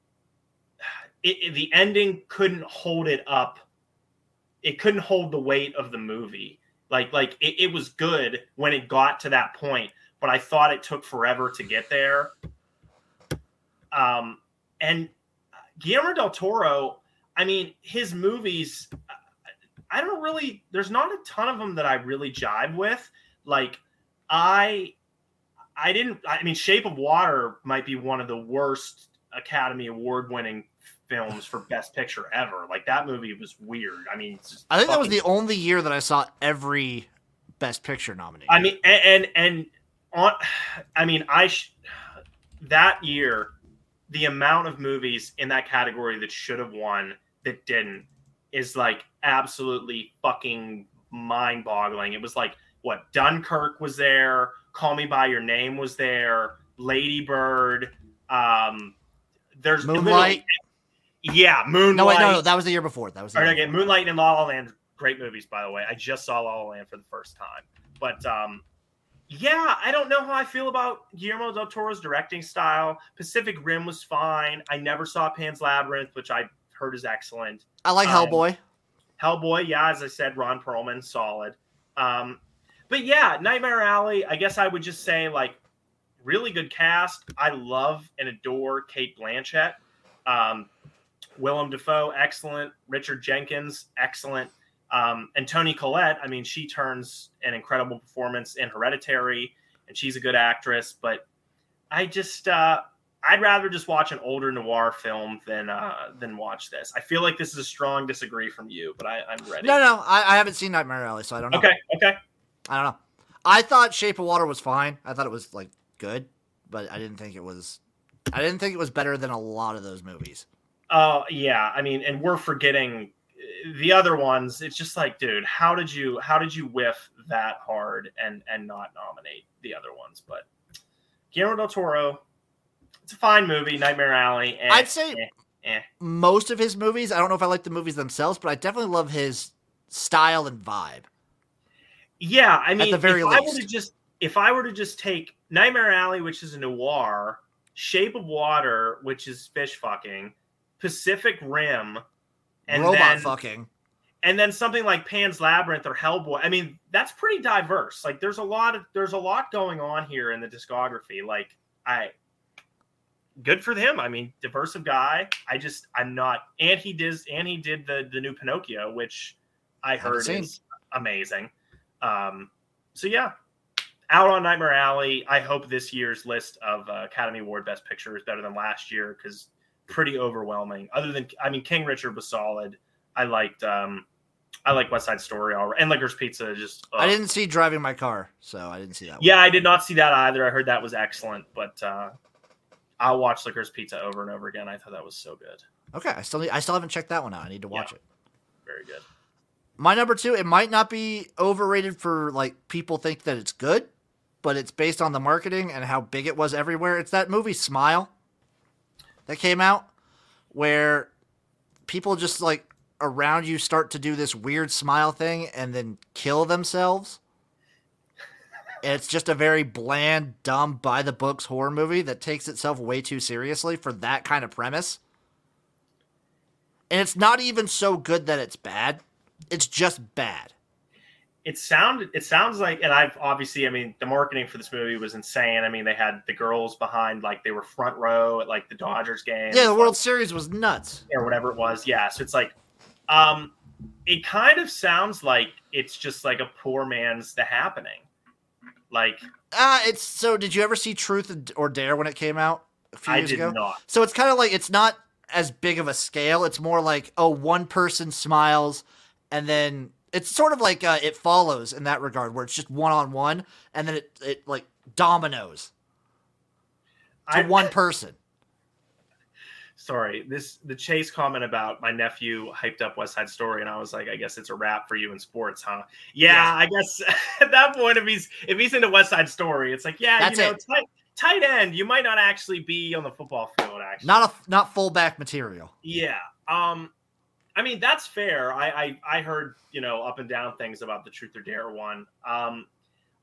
it, it- the ending couldn't hold it up. It couldn't hold the weight of the movie. Like like it, it was good when it got to that point, but I thought it took forever to get there. Um, and Guillermo del Toro, I mean, his movies, I don't really. There's not a ton of them that I really jive with. Like I, I didn't. I mean, Shape of Water might be one of the worst Academy Award winning films for Best Picture ever. Like that movie was weird. I mean, I think that was the only year that I saw every Best Picture nominee. I mean, and and, and on, I mean, I sh- that year, the amount of movies in that category that should have won that didn't is like absolutely fucking mind boggling. It was like what Dunkirk was there, Call Me by Your Name was there, Lady Bird. Um, there's Moonlight. Yeah, Moonlight. No, wait, no, no, that was the year before. That was the year okay, Moonlight and La La Land, great movies, by the way. I just saw La La Land for the first time, but um, yeah, I don't know how I feel about Guillermo del Toro's directing style. Pacific Rim was fine. I never saw Pan's Labyrinth, which I heard is excellent. I like Um, Hellboy. Hellboy, yeah, as I said, Ron Perlman, solid. Um, but yeah, Nightmare Alley, I guess I would just say like really good cast. I love and adore Cate Blanchett. Um, Willem Dafoe, excellent. Richard Jenkins, excellent. Um, and Toni Collette, I mean, she turns an incredible performance in Hereditary, and she's a good actress. But I just, uh, I'd rather just watch an older noir film than uh, than watch this. I feel like this is a strong disagree from you, but I, I'm ready. No, no, I, I haven't seen Nightmare Alley, so I don't know. Okay, okay. I don't know. I thought Shape of Water was fine. I thought it was like good, but I didn't think it was. I didn't think it was better than a lot of those movies. Oh yeah, I mean, and we're forgetting uh, the other ones. It's just like, dude, how did you how did you whiff that hard and and not nominate the other ones? But Guillermo del Toro, it's a fine movie, Nightmare Alley. eh, I'd say eh, eh. most of his movies. I don't know if I like the movies themselves, but I definitely love his style and vibe. Yeah, I mean, the very if I were least. to just if I were to just take Nightmare Alley, which is a noir, Shape of Water, which is fish fucking, Pacific Rim, and Robot then fucking. and then something like Pan's Labyrinth or Hellboy. I mean, that's pretty diverse. Like, there's a lot of there's a lot going on here in the discography. Like, I good for him. I mean, diverse guy. I just I'm not. And he did and he did the the new Pinocchio, which I heard is amazing. Um, so yeah. Out on Nightmare Alley. I hope this year's list of uh, Academy Award Best Picture is better than last year because pretty overwhelming. Other than, I mean, King Richard was solid. I liked, um, I like West Side Story all right. and Licorice Pizza. Just I didn't see driving my car, so I didn't see that. one. Yeah, I did not see that either. I heard that was excellent, but uh, I'll watch Licorice Pizza over and over again. I thought that was so good, Okay, I still need, I still haven't checked that one out. I need to watch Yeah. it. very good. My number two, it might not be overrated for like people think that it's good, but it's based on the marketing and how big it was everywhere. It's that movie Smile that came out where people just like around you start to do this weird smile thing and then kill themselves. And it's just a very bland, dumb, by the books horror movie that takes itself way too seriously for that kind of premise. And it's not even so good that it's bad. It's just bad. It sounded. It sounds like, and I've obviously. I mean, the marketing for this movie was insane. I mean, they had the girls behind, like they were front row at like the Dodgers game. Yeah, the World Series was nuts. or whatever it was. Yeah, so it's like, um, it kind of sounds like it's just like a poor man's The Happening. Like Uh, it's so. Did you ever see Truth or Dare when it came out a few I years did ago? not. So it's kind of like it's not as big of a scale. It's more like oh, one person smiles, and then it's sort of like uh, it follows in that regard, where it's just one on one, and then it it like dominoes to I, one person. sorry, this the Chase comment about my nephew hyped up West Side Story, and I was like, I guess it's a wrap for you in sports, huh? Yeah, Yeah. I guess at that point, if he's if he's into West Side Story, it's like, yeah, That's you know, it. tight, tight end, you might not actually be on the football field. Actually, Not a not fullback material. Yeah. Um I mean that's fair. I, I I heard, you know, up and down things about the truth or dare one. Um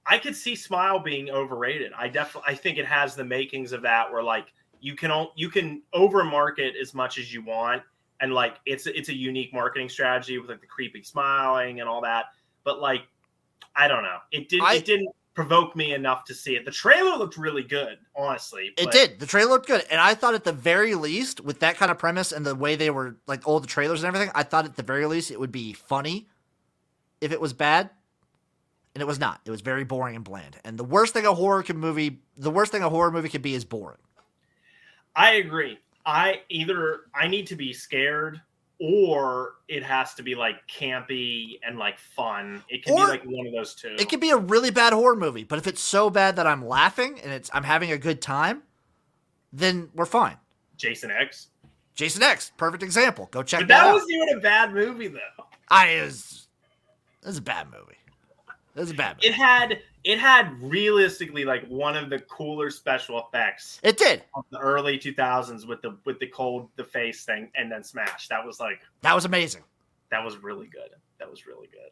I could see smile being overrated. I definitely I think it has the makings of that where like you can you can over market as much as you want and like it's it's a unique marketing strategy with like the creepy smiling and all that. But like I don't know. It didn't. I- it didn't provoke me enough to see it. The trailer looked really good, honestly. It did. The trailer looked good, and I thought at the very least, with that kind of premise and the way they were like all the trailers and everything, I thought at the very least it would be funny if it was bad, and it was not. It was very boring and bland. And the worst thing a horror can movie, the worst thing a horror movie could be is boring. I agree. I either I need to be scared or it has to be like campy and like fun. It can Or- be like one of those two. It could be a really bad horror movie, but if it's so bad that I'm laughing and it's I'm having a good time, then we're fine. Jason X. Jason X, perfect example. Go check But that, that out. wasn't even a bad movie though. I is. Is a bad movie. Is a bad movie. It had it had realistically like one of the cooler special effects It did. of the early 2000s with the with the cold the face thing and then smash. That was like That was amazing. that was really good. That was really good.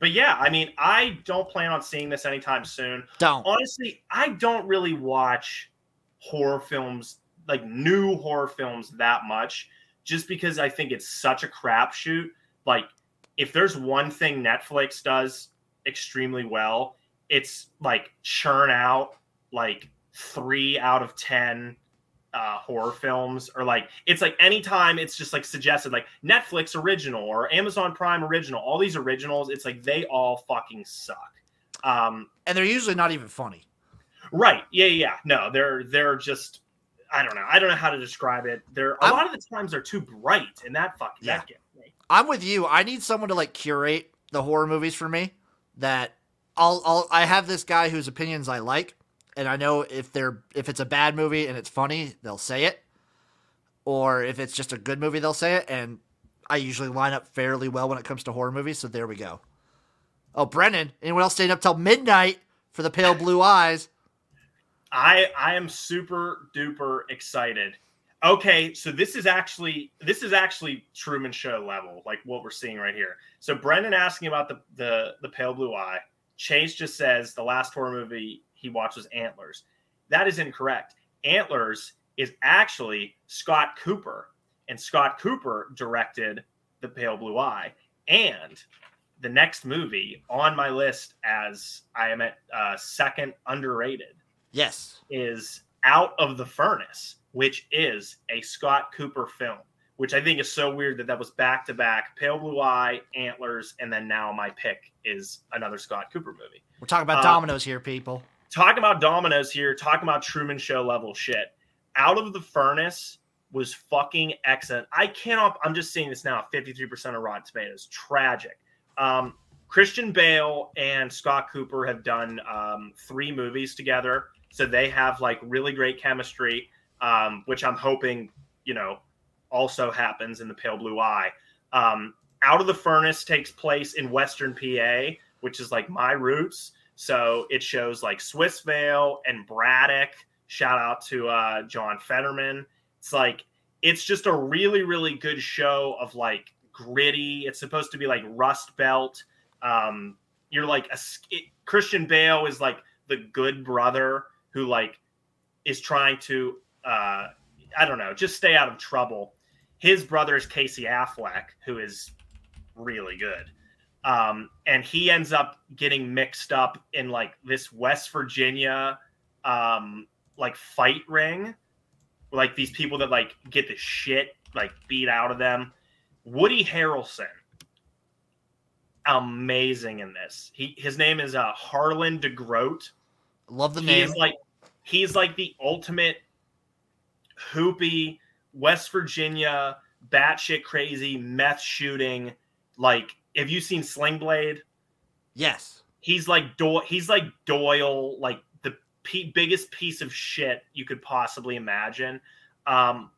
But yeah, I mean, I don't plan on seeing this anytime soon. Don't. honestly, I don't really watch horror films, like new horror films, that much, just because I think it's such a crapshoot. Like, if there's one thing Netflix does extremely well, it's like churn out like three out of ten uh, horror films, or like it's like anytime it's just like suggested, like Netflix original or Amazon Prime original, all these originals, it's like they all fucking suck. Um, And they're usually not even funny. Right. Yeah, yeah. No, they're they're just I don't know. I don't know how to describe it. They're a I'm- lot of the times they're too bright and that fucking Yeah. that gets. I'm with you. I need someone to like curate the horror movies for me. That I'll, I'll I have this guy whose opinions I like, and I know if they're if it's a bad movie and it's funny, they'll say it, or if it's just a good movie, they'll say it. And I usually line up fairly well when it comes to horror movies. So there we go. Oh, Brennan, anyone else staying up till midnight for the Pale Blue Eyes? I I am super duper excited. Okay, so this is actually this is actually Truman Show level, like what we're seeing right here. So Brendan asking about the the the pale blue eye. Chase just says the last horror movie he watched was Antlers. That is incorrect. Antlers is actually Scott Cooper, and Scott Cooper directed the Pale Blue Eye. And the next movie on my list, as I am at uh, second underrated, Yes. is Out of the Furnace, which is a Scott Cooper film, which I think is so weird that that was back to back Pale Blue Eye, Antlers, and then now my pick is another Scott Cooper movie. We're talking about Uh, dominoes here, people. Talking about dominoes here, talking about Truman Show level shit. Out of the Furnace was fucking excellent. I cannot, I'm just seeing this now 53% of Rotten Tomatoes. Tragic. Um, Christian Bale and Scott Cooper have done um, three movies together. So they have like really great chemistry, um, which I'm hoping, you know, also happens in the Pale Blue Eye. Um, Out of the Furnace takes place in Western PA, which is like my roots. So it shows like Swissvale and Braddock. Shout out to uh, John Fetterman. It's like it's just a really, really good show of like gritty. It's supposed to be like Rust Belt. Um, you're like a it, Christian Bale is like the good brother who like is trying to uh, I don't know, just stay out of trouble. His brother is Casey Affleck, who is really good. Um, and he ends up getting mixed up in like this West Virginia um, like fight ring, like these people that like get the shit like beat out of them. Woody Harrelson, amazing in this. He his name is uh, Harlan DeGroat. Love the He name. He's like he's like the ultimate hoopy West Virginia batshit crazy meth shooting. Like, have you seen Sling Blade? yes. He's like Doyle. he's like Doyle, like the p- biggest piece of shit you could possibly imagine. Um,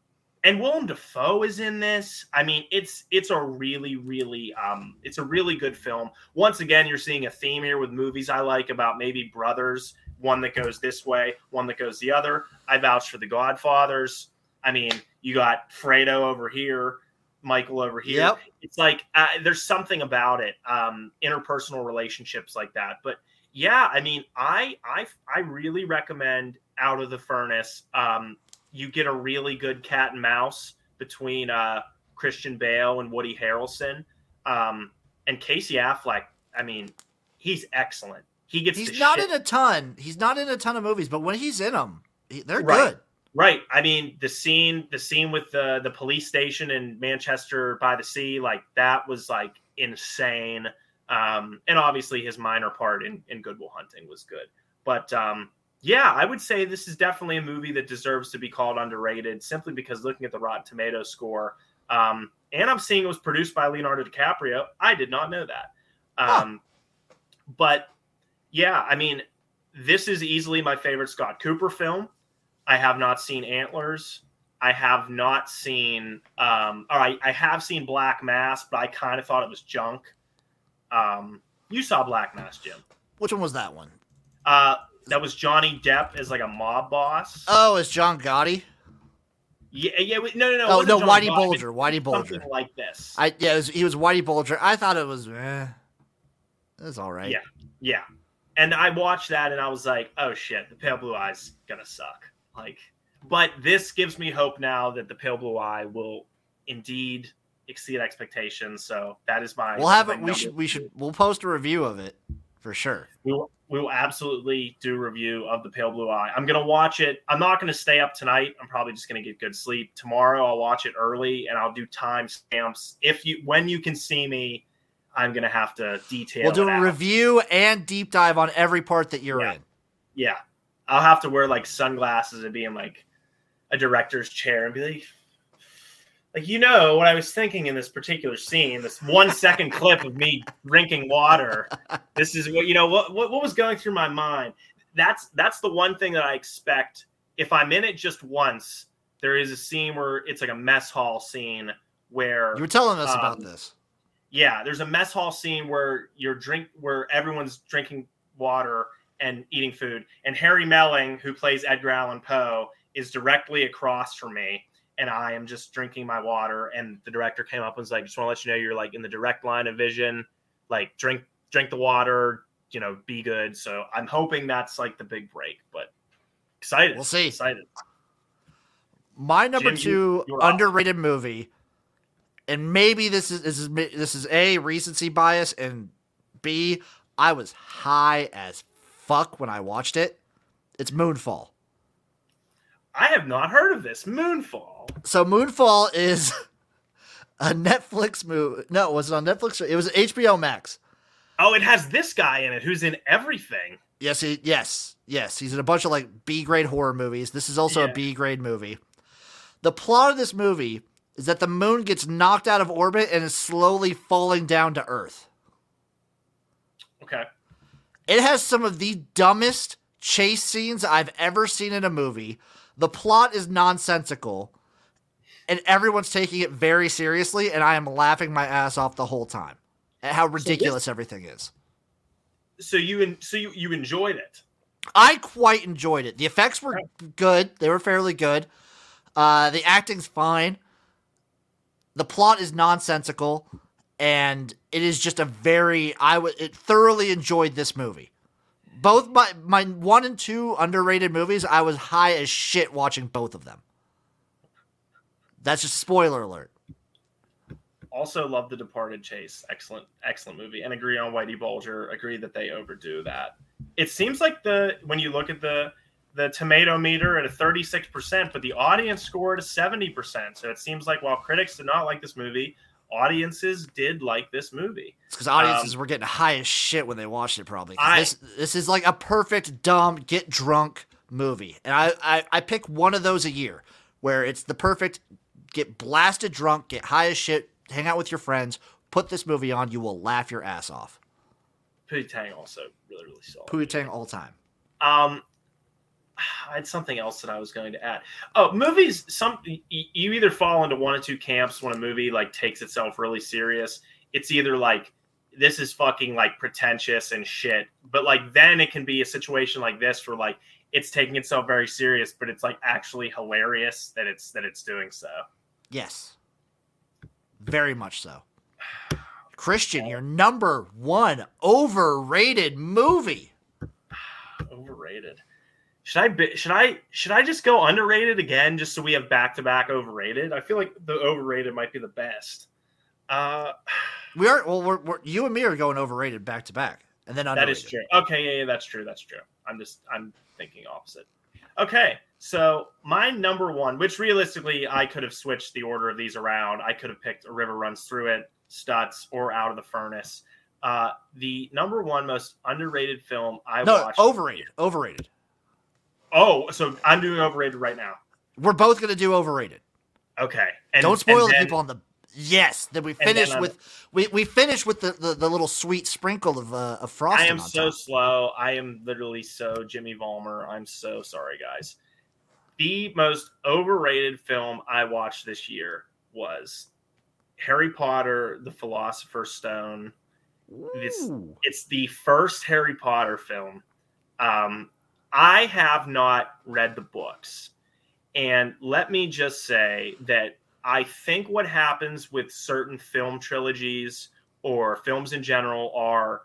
and Willem Dafoe is in this. I mean, it's it's a really, really um, it's a really good film. Once again, you're seeing a theme here with movies I like about maybe brothers, one that goes this way, one that goes the other. I vouch for the Godfathers. I mean, you got Fredo over here, Michael over here. Yep. It's like uh, there's something about it, um, interpersonal relationships like that. But yeah, I mean, I I I really recommend Out of the Furnace. Um, you get a really good cat and mouse between uh, Christian Bale and Woody Harrelson, um, and Casey Affleck I mean, he's excellent. He gets. He's not shit. in a ton. He's not in a ton of movies, but when he's in them, he, they're right. good. Right. I mean, the scene, the scene with the the police station in Manchester by the Sea, like that was like insane. Um, and obviously his minor part in in Good Will Hunting was good. But um, yeah, I would say this is definitely a movie that deserves to be called underrated, simply because looking at the Rotten Tomato score, um, and I'm seeing it was produced by Leonardo DiCaprio. I did not know that. Um, huh. But yeah, I mean, this is easily my favorite Scott Cooper film. I have not seen Antlers. I have not seen. Um, all right, I have seen Black Mass, but I kind of thought it was junk. Um, you saw Black Mass, Jim. Which one was that one? Uh, that was Johnny Depp as like a mob boss. Oh, it's John Gotti. Yeah, yeah. No, no, no. Oh no, Whitey Bulger. Whitey Bulger. Something like this. I yeah, was, he was Whitey Bulger. I thought it was. Eh, it was all right. Yeah, yeah. And I watched that and I was like, oh shit, the Pale Blue Eye's gonna suck. Like, but this gives me hope now that the Pale Blue Eye will indeed exceed expectations. So that is my. We'll have it. We should. We should. We'll post a review of it for sure. We will, we will absolutely do a review of the Pale Blue Eye. I'm gonna watch it. I'm not gonna stay up tonight. I'm probably just gonna get good sleep tomorrow. I'll watch it early and I'll do time stamps. If you when you can see me, I'm gonna have to detail. We'll do a out. review and deep dive on every part that you're yeah. in. Yeah, I'll have to wear like sunglasses and be in like a director's chair and be like, like you know what I was thinking in this particular scene, this one second clip of me drinking water. This is what you know what, what what was going through my mind. That's that's the one thing that I expect if I'm in it just once. There is a scene where it's like a mess hall scene where you were telling us um, about this. Yeah, there's a mess hall scene where you're drink where everyone's drinking water and eating food, and Harry Melling, who plays Edgar Allan Poe, is directly across from me and I am just drinking my water. And the director came up and was like, just want to let you know you're like in the direct line of vision. Like drink drink the water, you know, be good. So I'm hoping that's like the big break, but excited. We'll see. Excited. My number Jim, two underrated up. movie, and maybe this is this is this is a recency bias, and B I was high as fuck when I watched it. It's Moonfall. I have not heard of this. Moonfall. So Moonfall is a Netflix movie. No, was it on Netflix? It was HBO Max. Oh, it has this guy in it who's in everything. Yes, he, yes, yes. He's in a bunch of like B grade horror movies. This is also yeah. a B grade movie. The plot of this movie is that the moon gets knocked out of orbit and is slowly falling down to Earth. Okay. It has some of the dumbest chase scenes I've ever seen in a movie the plot is nonsensical and everyone's taking it very seriously and I am laughing my ass off the whole time at how ridiculous so this, everything is. So you so you, you enjoyed it. I quite enjoyed it. The effects were good. They were fairly good. Uh, the acting's fine. The plot is nonsensical, and it is just a very I would thoroughly enjoyed this movie both my my one and two underrated movies, I was high as shit watching both of them. That's just spoiler alert. Also, love The Departed Chase. Excellent, excellent movie. And agree on Whitey Bulger. Agree that they overdo that. It seems like the when you look at the the tomato meter at a 36%, but the audience scored a 70%. So it seems like while critics did not like this movie, audiences did like this movie. It's because audiences um, were getting high as shit when they watched it. Probably I, this this is like a perfect dumb get drunk movie, and I, I I pick one of those a year where it's the perfect get blasted drunk, get high as shit, hang out with your friends, put this movie on, you will laugh your ass off. Pootie Tang also really really solid. Pootie Tang all time. Um, I had something else that I was going to add. Oh, movies. Some you either fall into one or two camps when a movie like takes itself really serious. It's either like this is fucking like pretentious and shit, but like then it can be a situation like this where like it's taking itself very serious, but it's like actually hilarious that it's that it's doing so. Yes, very much so. Christian, your number one overrated movie. overrated. Should I be, should I should I just go underrated again just so we have back to back overrated? I feel like the overrated might be the best. Uh We are well. We're, we're you and me are going overrated back to back, and then That underrated. is true. Okay, yeah, yeah, that's true. That's true. I'm just I'm thinking opposite. Okay, so my number one, which realistically I could have switched the order of these around. I could have picked A River Runs Through It, Stutz, or Out of the Furnace. Uh, the number one most underrated film I No, watched. overrated. Overrated. Oh, so I'm doing overrated right now. We're both gonna do overrated. Okay, and Don't spoil the then- people on the. Yes, then we then with we we finished with the, the, the little sweet sprinkle of uh, of frosting. I am so top. slow. I am literally so Jimmy Valmer. I'm so sorry, guys. The most overrated film I watched this year was Harry Potter: The Philosopher's Stone. This- Ooh. It's the first Harry Potter film. Um, I have not read the books, and let me just say that I think what happens with certain film trilogies or films in general are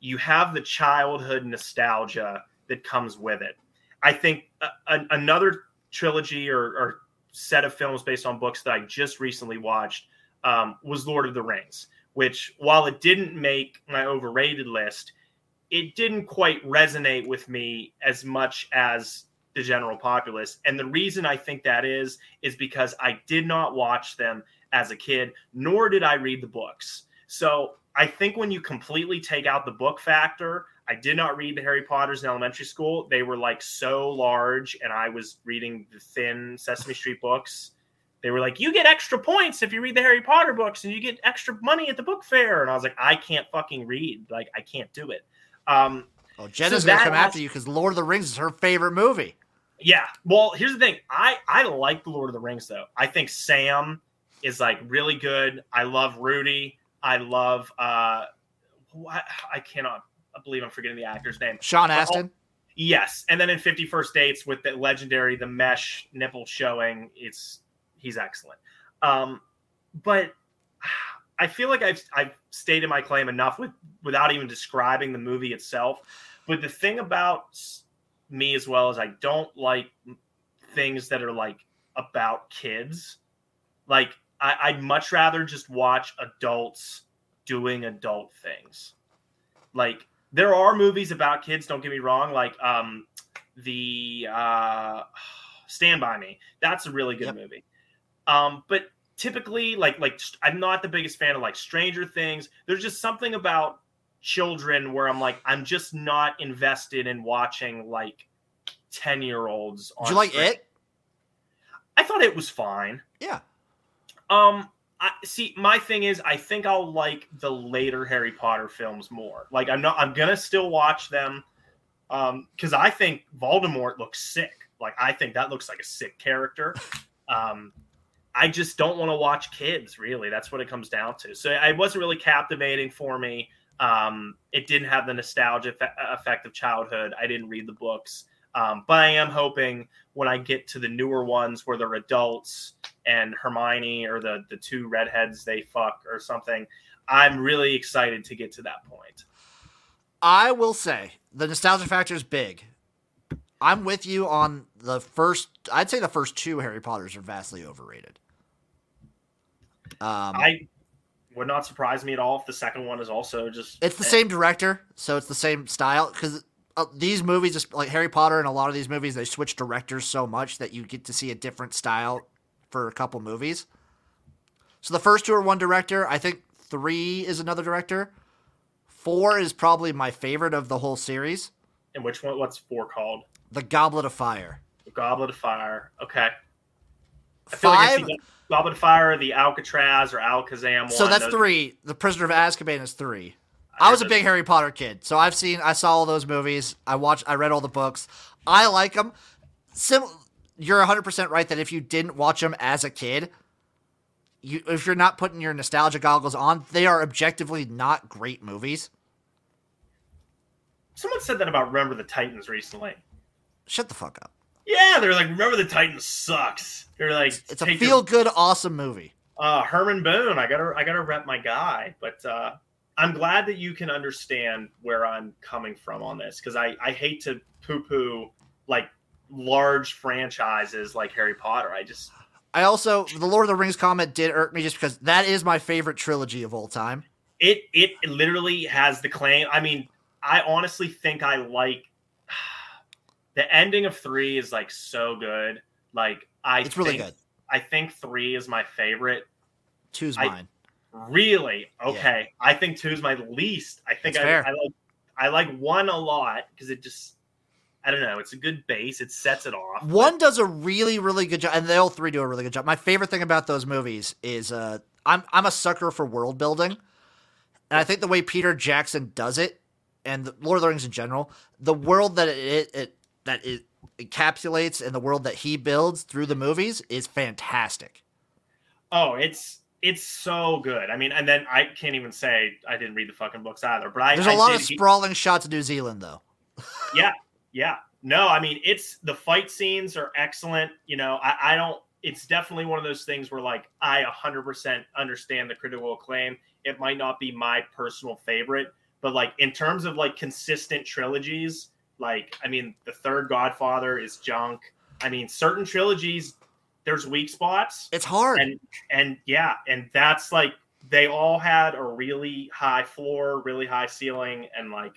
you have the childhood nostalgia that comes with it. I think a, a- another trilogy or, or set of films based on books that I just recently watched um, was Lord of the Rings, which while it didn't make my overrated list, it didn't quite resonate with me as much as the general populace. And the reason I think that is, is because I did not watch them as a kid, nor did I read the books. So I think when you completely take out the book factor, I did not read the Harry Potters in elementary school. They were like so large, and I was reading the thin Sesame Street books. They were like, you get extra points if you read the Harry Potter books, and you get extra money at the book fair. And I was like, I can't fucking read. Like, I can't do it. Um, Oh, Jenna's So gonna come has- after you because Lord of the Rings is her favorite movie. Yeah. Well, here's the thing. I I like the Lord of the Rings though. I think Sam is like really good. I love Rudy. I love uh what I cannot believe I'm forgetting the actor's name. Sean Well, Astin. Yes. And then in 50 First Dates with the legendary the mesh nipple showing, it's he's excellent. Um but I feel like I've I've stated my claim enough with without even describing the movie itself. But the thing about me as well is I don't like things that are like about kids. Like I, I'd much rather just watch adults doing adult things. Like there are movies about kids. Don't get me wrong. Like um the uh, Stand by Me. That's a really good Yep. movie. Um, but typically, like like I'm not the biggest fan of like Stranger Things. There's just something about children where I'm like I'm just not invested in watching like ten year olds. Did you like it? I thought it was fine. Yeah. Um, I see. My thing is, I think I'll like the later Harry Potter films more. Like, I'm not. I'm gonna still watch them, um, because I think Voldemort looks sick. Like, I think that looks like a sick character. Um, I just don't want to watch kids. Really, that's what it comes down to. So it wasn't really captivating for me. Um, it didn't have the nostalgia effe- effect of childhood. I didn't read the books. Um, but I am hoping when I get to the newer ones where they're adults and Hermione or the the two redheads they fuck or something, I'm really excited to get to that point. I will say the nostalgia factor is big. I'm with you on the first. I'd say the first two Harry Potters are vastly overrated. Um, I would not surprise me at all if the second one is also just it's the same director, so it's the same style. Because uh, these movies, just like Harry Potter and a lot of these movies, they switch directors so much that you get to see a different style for a couple movies. So the first two are one director. I think three is another director. Four is probably my favorite of the whole series. And which one? What's four called? The Goblet of Fire. The Goblet of Fire. Okay. I feel like I. Goblet of Fire, the Alcatraz or Alakazam one. so that's Those- three. The Prisoner of Azkaban is three. I was a big Harry Potter kid, so I've seen, I saw all those movies. I watched, I read all the books. I like them. Sim, you're 100 percent right that if you didn't watch them as a kid, you if you're not putting your nostalgia goggles on, they are objectively not great movies. Someone said that about Remember the Titans recently. Shut the fuck up. Yeah, they're like, Remember the Titans sucks. They're like, It's a take your- feel good, awesome movie. uh, Herman Boone. I gotta, I gotta rep my guy. But uh, I'm glad that you can understand where I'm coming from on this because I, I hate to poo poo like large franchises like Harry Potter. I just, I also the Lord of the Rings comment did irk me just because that is my favorite trilogy of all time. it it literally has the claim. I mean, I honestly think I like the ending of three is like so good. Like I, It's really think- good. I think three is my favorite. Two's I- mine. Really? Okay. I think two is my least. I think I. I like I like one a lot because it just I don't know. It's a good base. It sets it off. One does a really, really good job, and they all three do a really good job. My favorite thing about those movies is uh, I'm I'm a sucker for world building, and I think the way Peter Jackson does it, and the Lord of the Rings in general, the world that it, it that it encapsulates and the world that he builds through the movies is fantastic. Oh, it's it's so good. I mean, and then I can't even say I didn't read the fucking books either. But I There's a I lot did of sprawling shots of New Zealand, though. yeah, yeah. No, I mean it's the fight scenes are excellent. You know, I, I don't. It's definitely one of those things where like I 100% understand the critical acclaim. It might not be my personal favorite, but like in terms of like consistent trilogies, like I mean, the third Godfather is junk. I mean, certain trilogies there's weak spots, It's hard. and and yeah, and that's like they all had a really high floor, really high ceiling, and like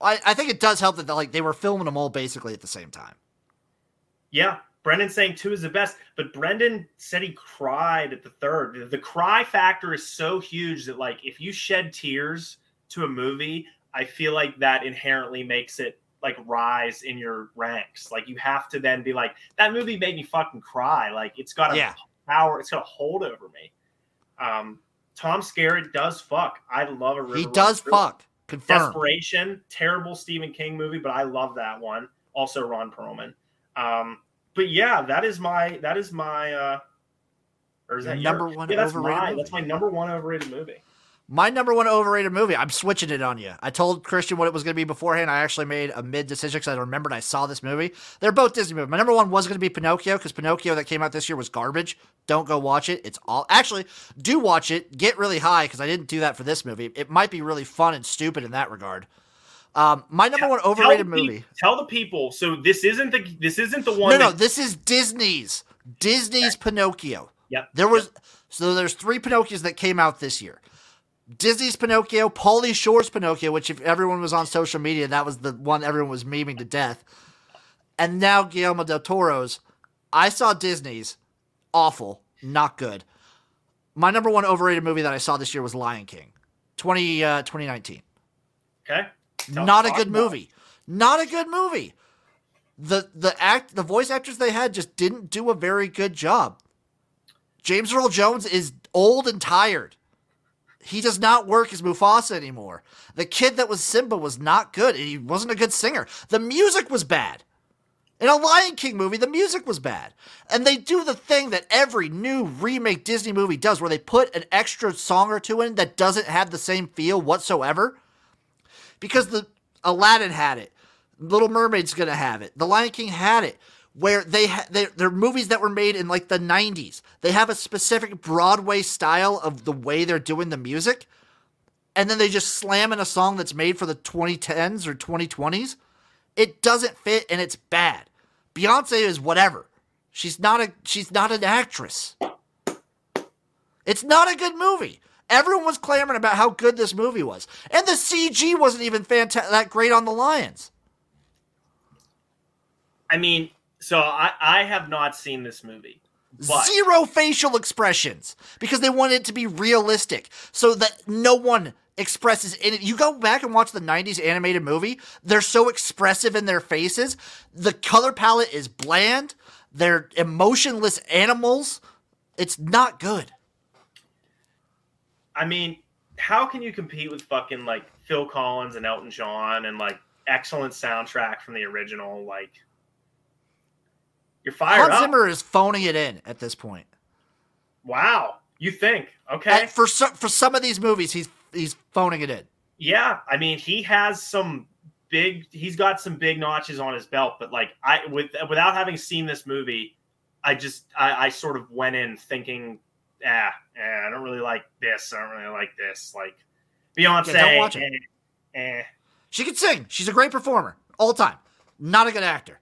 I, I think it does help that like they were filming them all basically at the same time. Yeah, Brendan saying two is the best, but Brendan said he cried at the third. The- The cry factor is so huge that like if you shed tears to a movie, I feel like that inherently makes it like rise in your ranks. Like you have to then be like that movie made me fucking cry. Like it's got a Yeah. power, it's got a hold over me. Um Tom Skerritt does fuck. I love a river. He does fuck. Confirmed. Desperation, terrible Stephen King movie, but I love that one. Also Ron Perlman. Um, but yeah, that is my that is my uh or is Your that number yours? one Yeah, that's overrated mine. movie. That's my number one overrated movie. My number one overrated movie. I'm switching it on you. I told Christian what it was going to be beforehand. I actually made a mid decision because I remembered I saw this movie. They're both Disney movies. My number one was going to be Pinocchio because Pinocchio that came out this year was garbage. Don't go watch it. It's all actually do watch it. Get really high because I didn't do that for this movie. It might be really fun and stupid in that regard. Um, my number one Tell overrated the pe- movie. Tell the people. So this isn't the this isn't the one. No, no, this is Disney's. Disney's Pinocchio. Yep. There was so there's three Pinocchios that came out this year. Disney's Pinocchio, Pauly Shore's Pinocchio, which if everyone was on social media, that was the one everyone was memeing to death. And now Guillermo del Toro's. I saw Disney's. Awful. Not good. My number one overrated movie that I saw this year was Lion King. 20, uh, 2019. okay. Tell- Not a good movie. Not a good movie. The the act the voice actors they had just didn't do a very good job. James Earl Jones is old and tired. He does not work as Mufasa anymore. The kid that was Simba was not good. He wasn't a good singer. The music was bad. In a Lion King movie, the music was bad. And they do the thing that every new remake Disney movie does, where they put an extra song or two in that doesn't have the same feel whatsoever because the Aladdin had it, Little Mermaid's gonna have it, The Lion King had it. Where they ha- they're, they're movies that were made in like the '90s. They have a specific Broadway style of the way they're doing the music, and then they just slam in a song that's made for the 2010s or 2020s. It doesn't fit, and it's bad. Beyonce is whatever. She's not a she's not an actress. It's not a good movie. Everyone was clamoring about how good this movie was, and the CG wasn't even fanta- that great on the Lions. I mean, so I I have not seen this movie. But Zero facial expressions because they wanted it to be realistic, so that no one expresses in it. You go back and watch the '90s animated movie; they're so expressive in their faces. The color palette is bland. They're emotionless animals. It's not good. I mean, how can you compete with fucking like Phil Collins and Elton John and like excellent soundtrack from the original? Like, you're fired Hans up. Zimmer is phoning it in at this point. Wow, you think? Okay, for some for some of these movies, he's he's phoning it in. yeah. I mean, he has some big. He's got some big notches on his belt. But like, I with without having seen this movie, I just I, I sort of went in thinking, ah, eh, I don't really like this. I don't really like this. Like Beyonce. Yeah, don't watch it. eh, eh. She can sing. She's a great performer all the time. Not a good actor.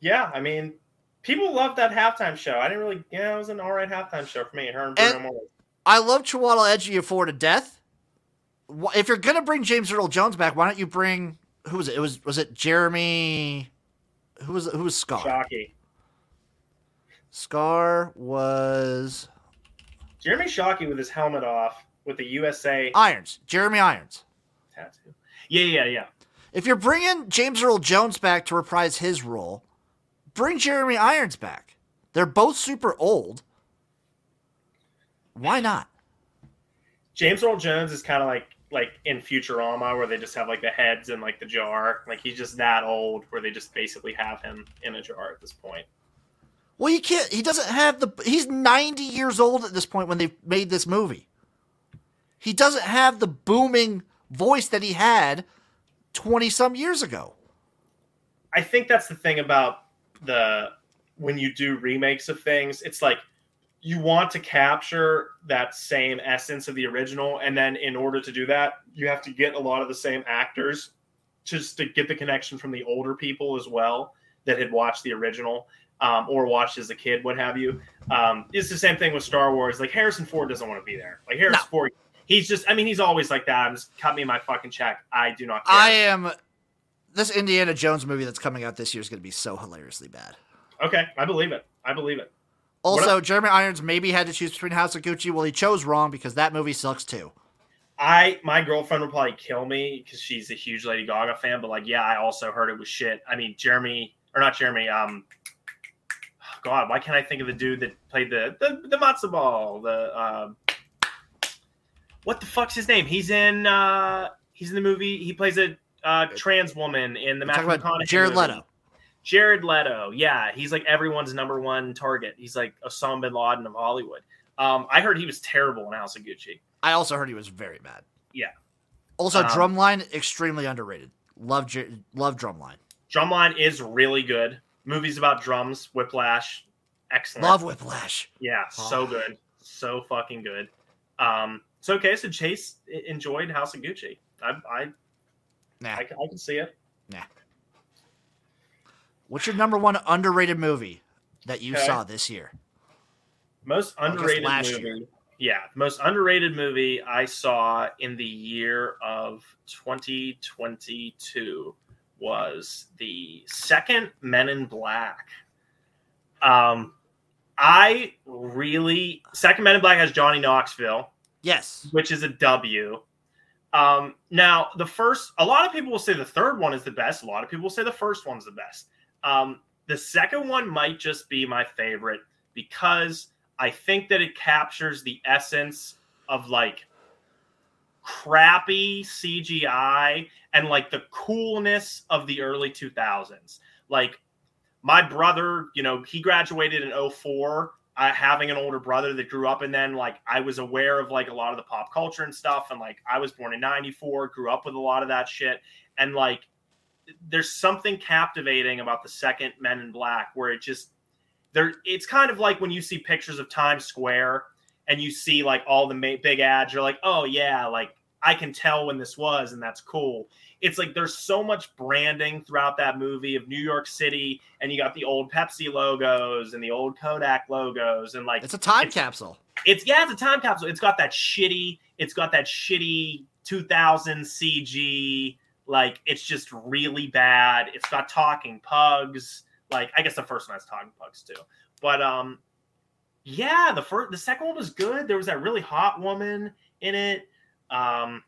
Yeah, I mean, people loved that halftime show. I didn't really. Yeah, it was an all right halftime show for me. Her and Bruno And- Mars. I love Chiwetel Ejiofor to death. If you're gonna bring James Earl Jones back, why don't you bring who was it? It was was it Jeremy? Who was who was Scar? Shockey. Scar was Jeremy Shockey with his helmet off with the USA Irons. Jeremy Irons. tattoo. Yeah, yeah, yeah. If you're bringing James Earl Jones back to reprise his role, bring Jeremy Irons back. They're both super old. Why not? James Earl Jones is kind of like like in Futurama where they just have like the heads in like the jar. Like he's just that old where they just basically have him in a jar at this point. Well, you can't. He doesn't have the. He's 90 years old at this point when they made this movie. He doesn't have the booming voice that he had 20 some years ago. I think that's the thing about the when you do remakes of things, it's like you want to capture that same essence of the original, and then in order to do that, you have to get a lot of the same actors just to get the connection from the older people as well that had watched the original um, or watched as a kid, what have you. Um, it's the same thing with Star Wars. Like Harrison Ford doesn't want to be there. Like Harrison No. Ford, he's just. I mean, he's always like that. I'm just cut me my fucking check. I do not. Care. I am. This Indiana Jones movie that's coming out this year is going to be so hilariously bad. okay, I believe it. I believe it. Also, Jeremy Irons maybe had to choose between House of Gucci. Well, he chose wrong because that movie sucks too. I my girlfriend would probably kill me because she's a huge Lady Gaga fan. But like, yeah, I also heard it was shit. I mean, Jeremy or not Jeremy. Um, God, why can't I think of the dude that played the the, the matzo ball? The um, what the fuck's his name? He's in uh he's in the movie. He plays a uh, trans woman in the We're Matthew about McConaughey Jared movie. Leto. Jared Leto, yeah, he's like everyone's number one target. He's like Osama bin Laden of Hollywood. Um, I heard he was terrible in House of Gucci. I also heard he was very bad. Yeah. Also, Um, Drumline extremely underrated. Love J- love Drumline. Drumline is really good. Movies about drums, Whiplash, excellent. Love Whiplash. yeah, so Oh. good, so fucking good. Um, so okay, so Chase enjoyed House of Gucci. I I Nah. I, can- I can see it. Nah. What's your number one underrated movie that you Okay. saw this year? Most underrated movie. year. Yeah, most underrated movie I saw in the year of 2022 was the second Men in Black. Um, I really second Men in Black has Johnny Knoxville, Yes. which is a W. Um, now the first, a lot of people will say the third one is the best. A lot of people say the first one's the best. Um, the second one might just be my favorite because I think that it captures the essence of like crappy CGI and like the coolness of the early 2000s. Like my brother, you know, he graduated in 04. I having an older brother that grew up and then like I was aware of like a lot of the pop culture and stuff and like I was born in 94, grew up with a lot of that shit and like there's something captivating about the second Men in Black where it just there it's kind of like when you see pictures of Times Square and you see like all the ma- big ads you're like oh yeah like I can tell when this was and that's cool it's like there's so much branding throughout that movie of New York City and you got the old Pepsi logos and the old Kodak logos and like It's a time It's- capsule. it's yeah, it's a time capsule. It's got that shitty, it's got that shitty 2000 CG. Like it's just really bad. It's got talking pugs. Like I guess the first one has talking pugs too. But um, yeah, the first, the second one was good. There was that really hot woman in it. Um,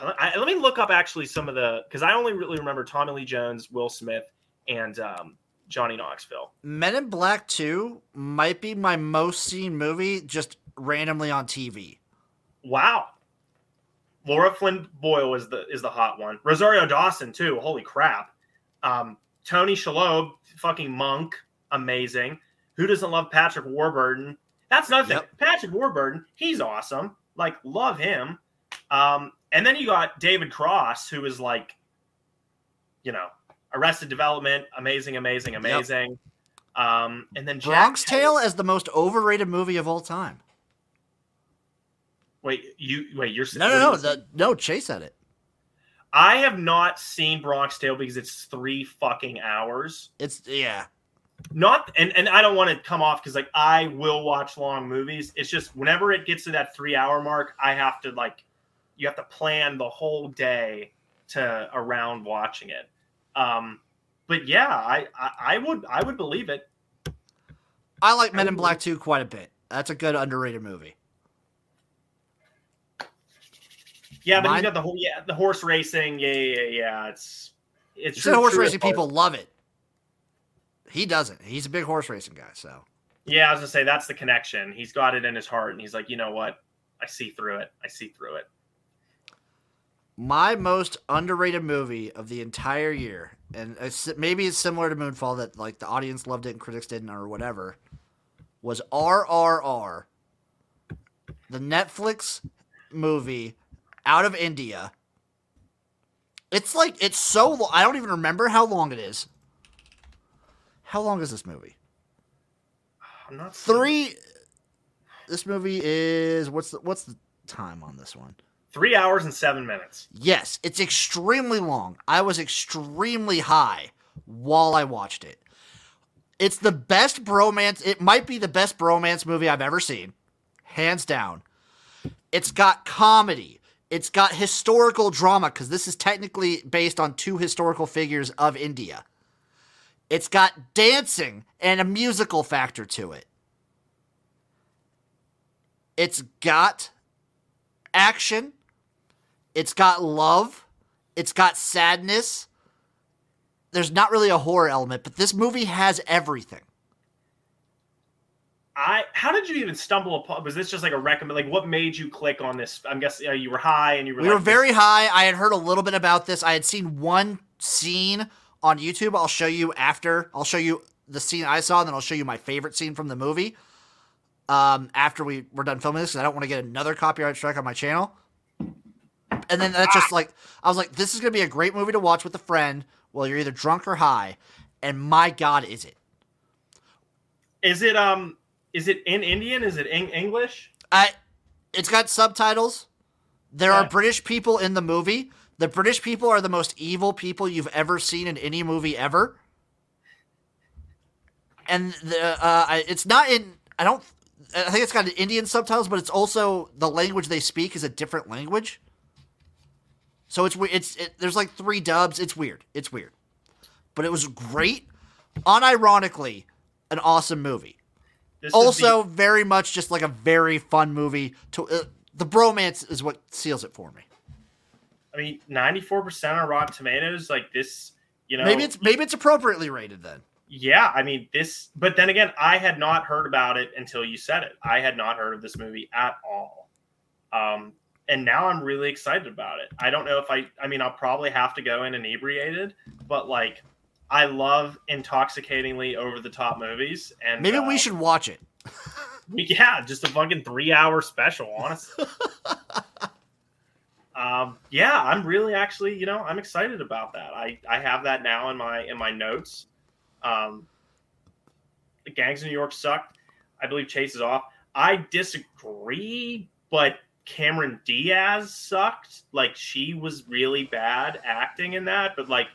I, let me look up actually some of the because I only really remember Tommy Lee Jones, Will Smith, and um, Johnny Knoxville. Men in Black 2 might be my most seen movie just randomly on TV. Wow. Laura Flynn Boyle is the is the hot one. Rosario Dawson too. Holy crap. Um, Tony Shalhoub, fucking monk, amazing. Who doesn't love Patrick Warburton? That's another thing. Yep. Patrick Warburton, he's awesome. Like love him. Um, and then you got David Cross, who is like, you know, Arrested Development, amazing, amazing, amazing. Um, and then Jack Bronx Tale as the most overrated movie of all time. Wait, you wait. You're No, no, no. The, no, Chase said it. I have not seen Bronx Tale because it's three fucking hours. It's, yeah. not and and I don't want to come off because like I will watch long movies. It's just whenever it gets to that three hour mark, I have to like you have to plan the whole day to around watching it. Um, but yeah, I, I I would I would believe it. I like Men in Black 2 quite a bit. That's a good underrated movie. Yeah, but Mine- he's got the whole yeah the horse racing. Yeah, yeah, yeah. yeah. It's it's You true- horse true racing people love it. He doesn't. He's a big horse racing guy, so Yeah, I was gonna say that's the connection. He's got it in his heart, and he's like, you know what? I see through it. I see through it. My most underrated movie of the entire year, and it's, maybe it's similar to Moonfall that like the audience loved it and critics didn't, or whatever, was RRR, the Netflix movie out of India. It's like it's so long. I don't even remember how long it is. How long is this movie? I'm not Three. This movie is what's the what's the time on this one? Three hours and seven minutes. Yes, it's extremely long. I was extremely high while I watched it. It's the best bromance. It might be the best bromance movie I've ever seen, hands down. It's got comedy. It's got historical drama because this is technically based on two historical figures of India. It's got dancing and a musical factor to it. It's got action. It's got love. It's got sadness. There's not really a horror element, but this movie has everything. I how did you even stumble upon? Was this just like a recommend? Like, what made you click on this? I'm guessing uh, you were high and you were. We like, were very high. I had heard a little bit about this. I had seen one scene on YouTube. I'll show you after. I'll show you the scene I saw, and then I'll show you my favorite scene from the movie. Um, after we were done filming this, 'cause I don't want to get another copyright strike on my channel. And then that's just like I was like, this is gonna be a great movie to watch with a friend while you're either drunk or high. And my God, is it? Is it um? Is it in Indian? Is it in English? I it's got subtitles. There are British people in the movie. The British people are the most evil people you've ever seen in any movie ever. And the uh, it's not in. I don't. I think it's got Indian subtitles, but it's also the language they speak is a different language. So it's it's it, there's like three dubs. It's weird. It's weird, but it was great. Unironically, an awesome movie This is the- also very much just like a very fun movie to uh, the bromance is what seals it for me I mean, 94 percent on Rotten Tomatoes. Like this, you know. maybe it's maybe it's appropriately rated then Yeah, I mean this, but then again, I had not heard about it until you said it. I had not heard of this movie at all, um, and now I'm really excited about it. I don't know if I, I mean, I'll probably have to go in inebriated, but like, I love intoxicatingly over the top movies, and maybe uh, we should watch it yeah, just a fucking three hour special, honestly. um, yeah, I'm really actually, you know, I'm excited about that. I I have that now in my in my notes. Um, the gangs in New York sucked. I believe Chase is off. I disagree, but Cameron Diaz sucked. Like she was really bad acting in that, but like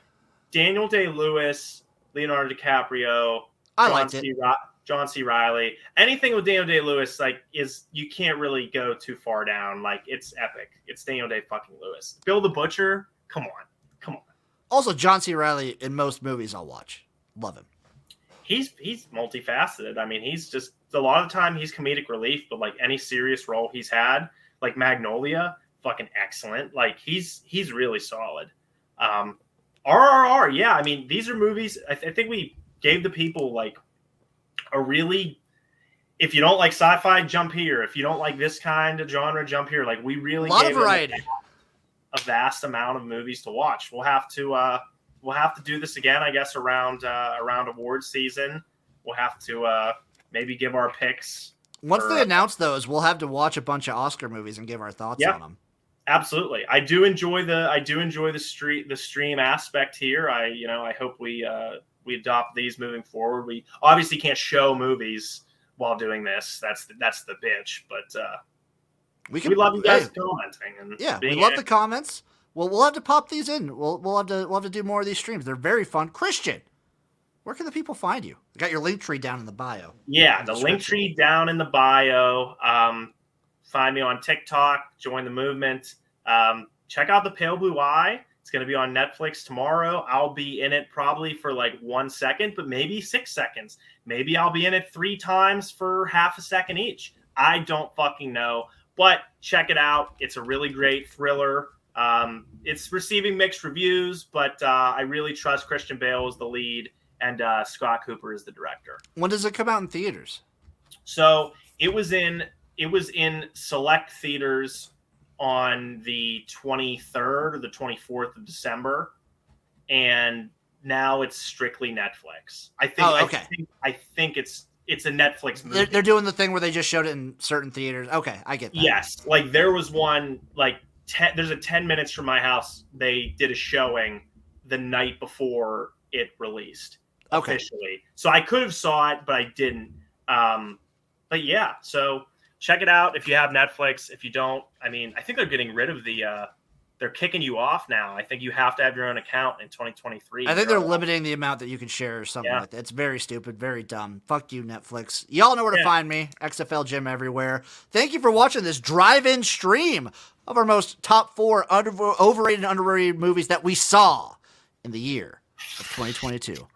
Daniel Day Lewis, Leonardo DiCaprio, i John liked it C. Ri- John C. Reilly. Anything with Daniel Day Lewis, like, is you can't really go too far down. Like, it's epic. It's Daniel Day fucking Lewis. Bill the Butcher. Come on, come on. also john c reilly in most movies i'll watch love him He's he's multifaceted. I mean, he's just a lot of the time he's comedic relief, but like any serious role he's had, like Magnolia, fucking excellent. Like he's he's really solid. Um, RRR, yeah. I mean, these are movies. I, th- I think we gave the people like a really. If you don't like sci-fi, jump here. If you don't like this kind of genre, jump here. Like we a really lot of variety a vast amount of movies to watch. We'll have to uh, we'll have to do this again, I guess, around uh, around award season. We'll have to uh, maybe give our picks. Once they announce those we'll have to watch a bunch of oscar movies and give our thoughts Yeah. on them Absolutely, I do enjoy the I do enjoy the street the stream aspect here. I you know I hope we uh, we adopt these moving forward. We obviously can't show movies while doing this. That's the, that's the bitch. But uh, we can, we love you guys hey, commenting and yeah we love the comments well we'll have to pop these in we'll, we'll have to we'll have to do more of these streams they're very fun christian Where can the people find you? You got your Linktree down in the bio. Yeah, the Linktree down in the bio. Um, find me on TikTok. Join the movement. Um, check out the Pale Blue Eye. It's going to be on Netflix tomorrow. I'll be in it probably for like one second, but maybe six seconds. Maybe I'll be in it three times for half a second each. I don't fucking know, but check it out. It's a really great thriller. Um, it's receiving mixed reviews, but uh, I really trust Christian Bale as the lead and uh, Scott Cooper is the director. When does it come out in theaters? So it was in it was in select theaters on the 23rd or the 24th of December, and now it's strictly Netflix. I think. Oh, okay. I think, I think it's it's a Netflix movie. They're, they're doing the thing where they just showed it in certain theaters. Okay, I get that. Yes, like there was one like ten, there's a 10 minutes from my house. They did a showing the night before it released Okay. officially. So I could have saw it, but I didn't. Um, but yeah, so check it out if you have Netflix. If you don't, I mean, I think they're getting rid of the. Uh, they're kicking you off now. I think you have to have your own account in 2023. I think they're limiting the amount that you can share or something Yeah. like that. It's very stupid, very dumb. Fuck you, Netflix. Y'all know where to Yeah. find me. XFL Jim everywhere. Thank you for watching this drive-in stream of our most top four under, overrated and underrated movies that we saw in the year of 2022.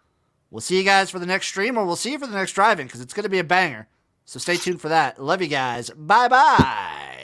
We'll see you guys for the next stream, or we'll see you for the next drive-in because it's going to be a banger. So stay tuned for that. Love you guys. Bye bye.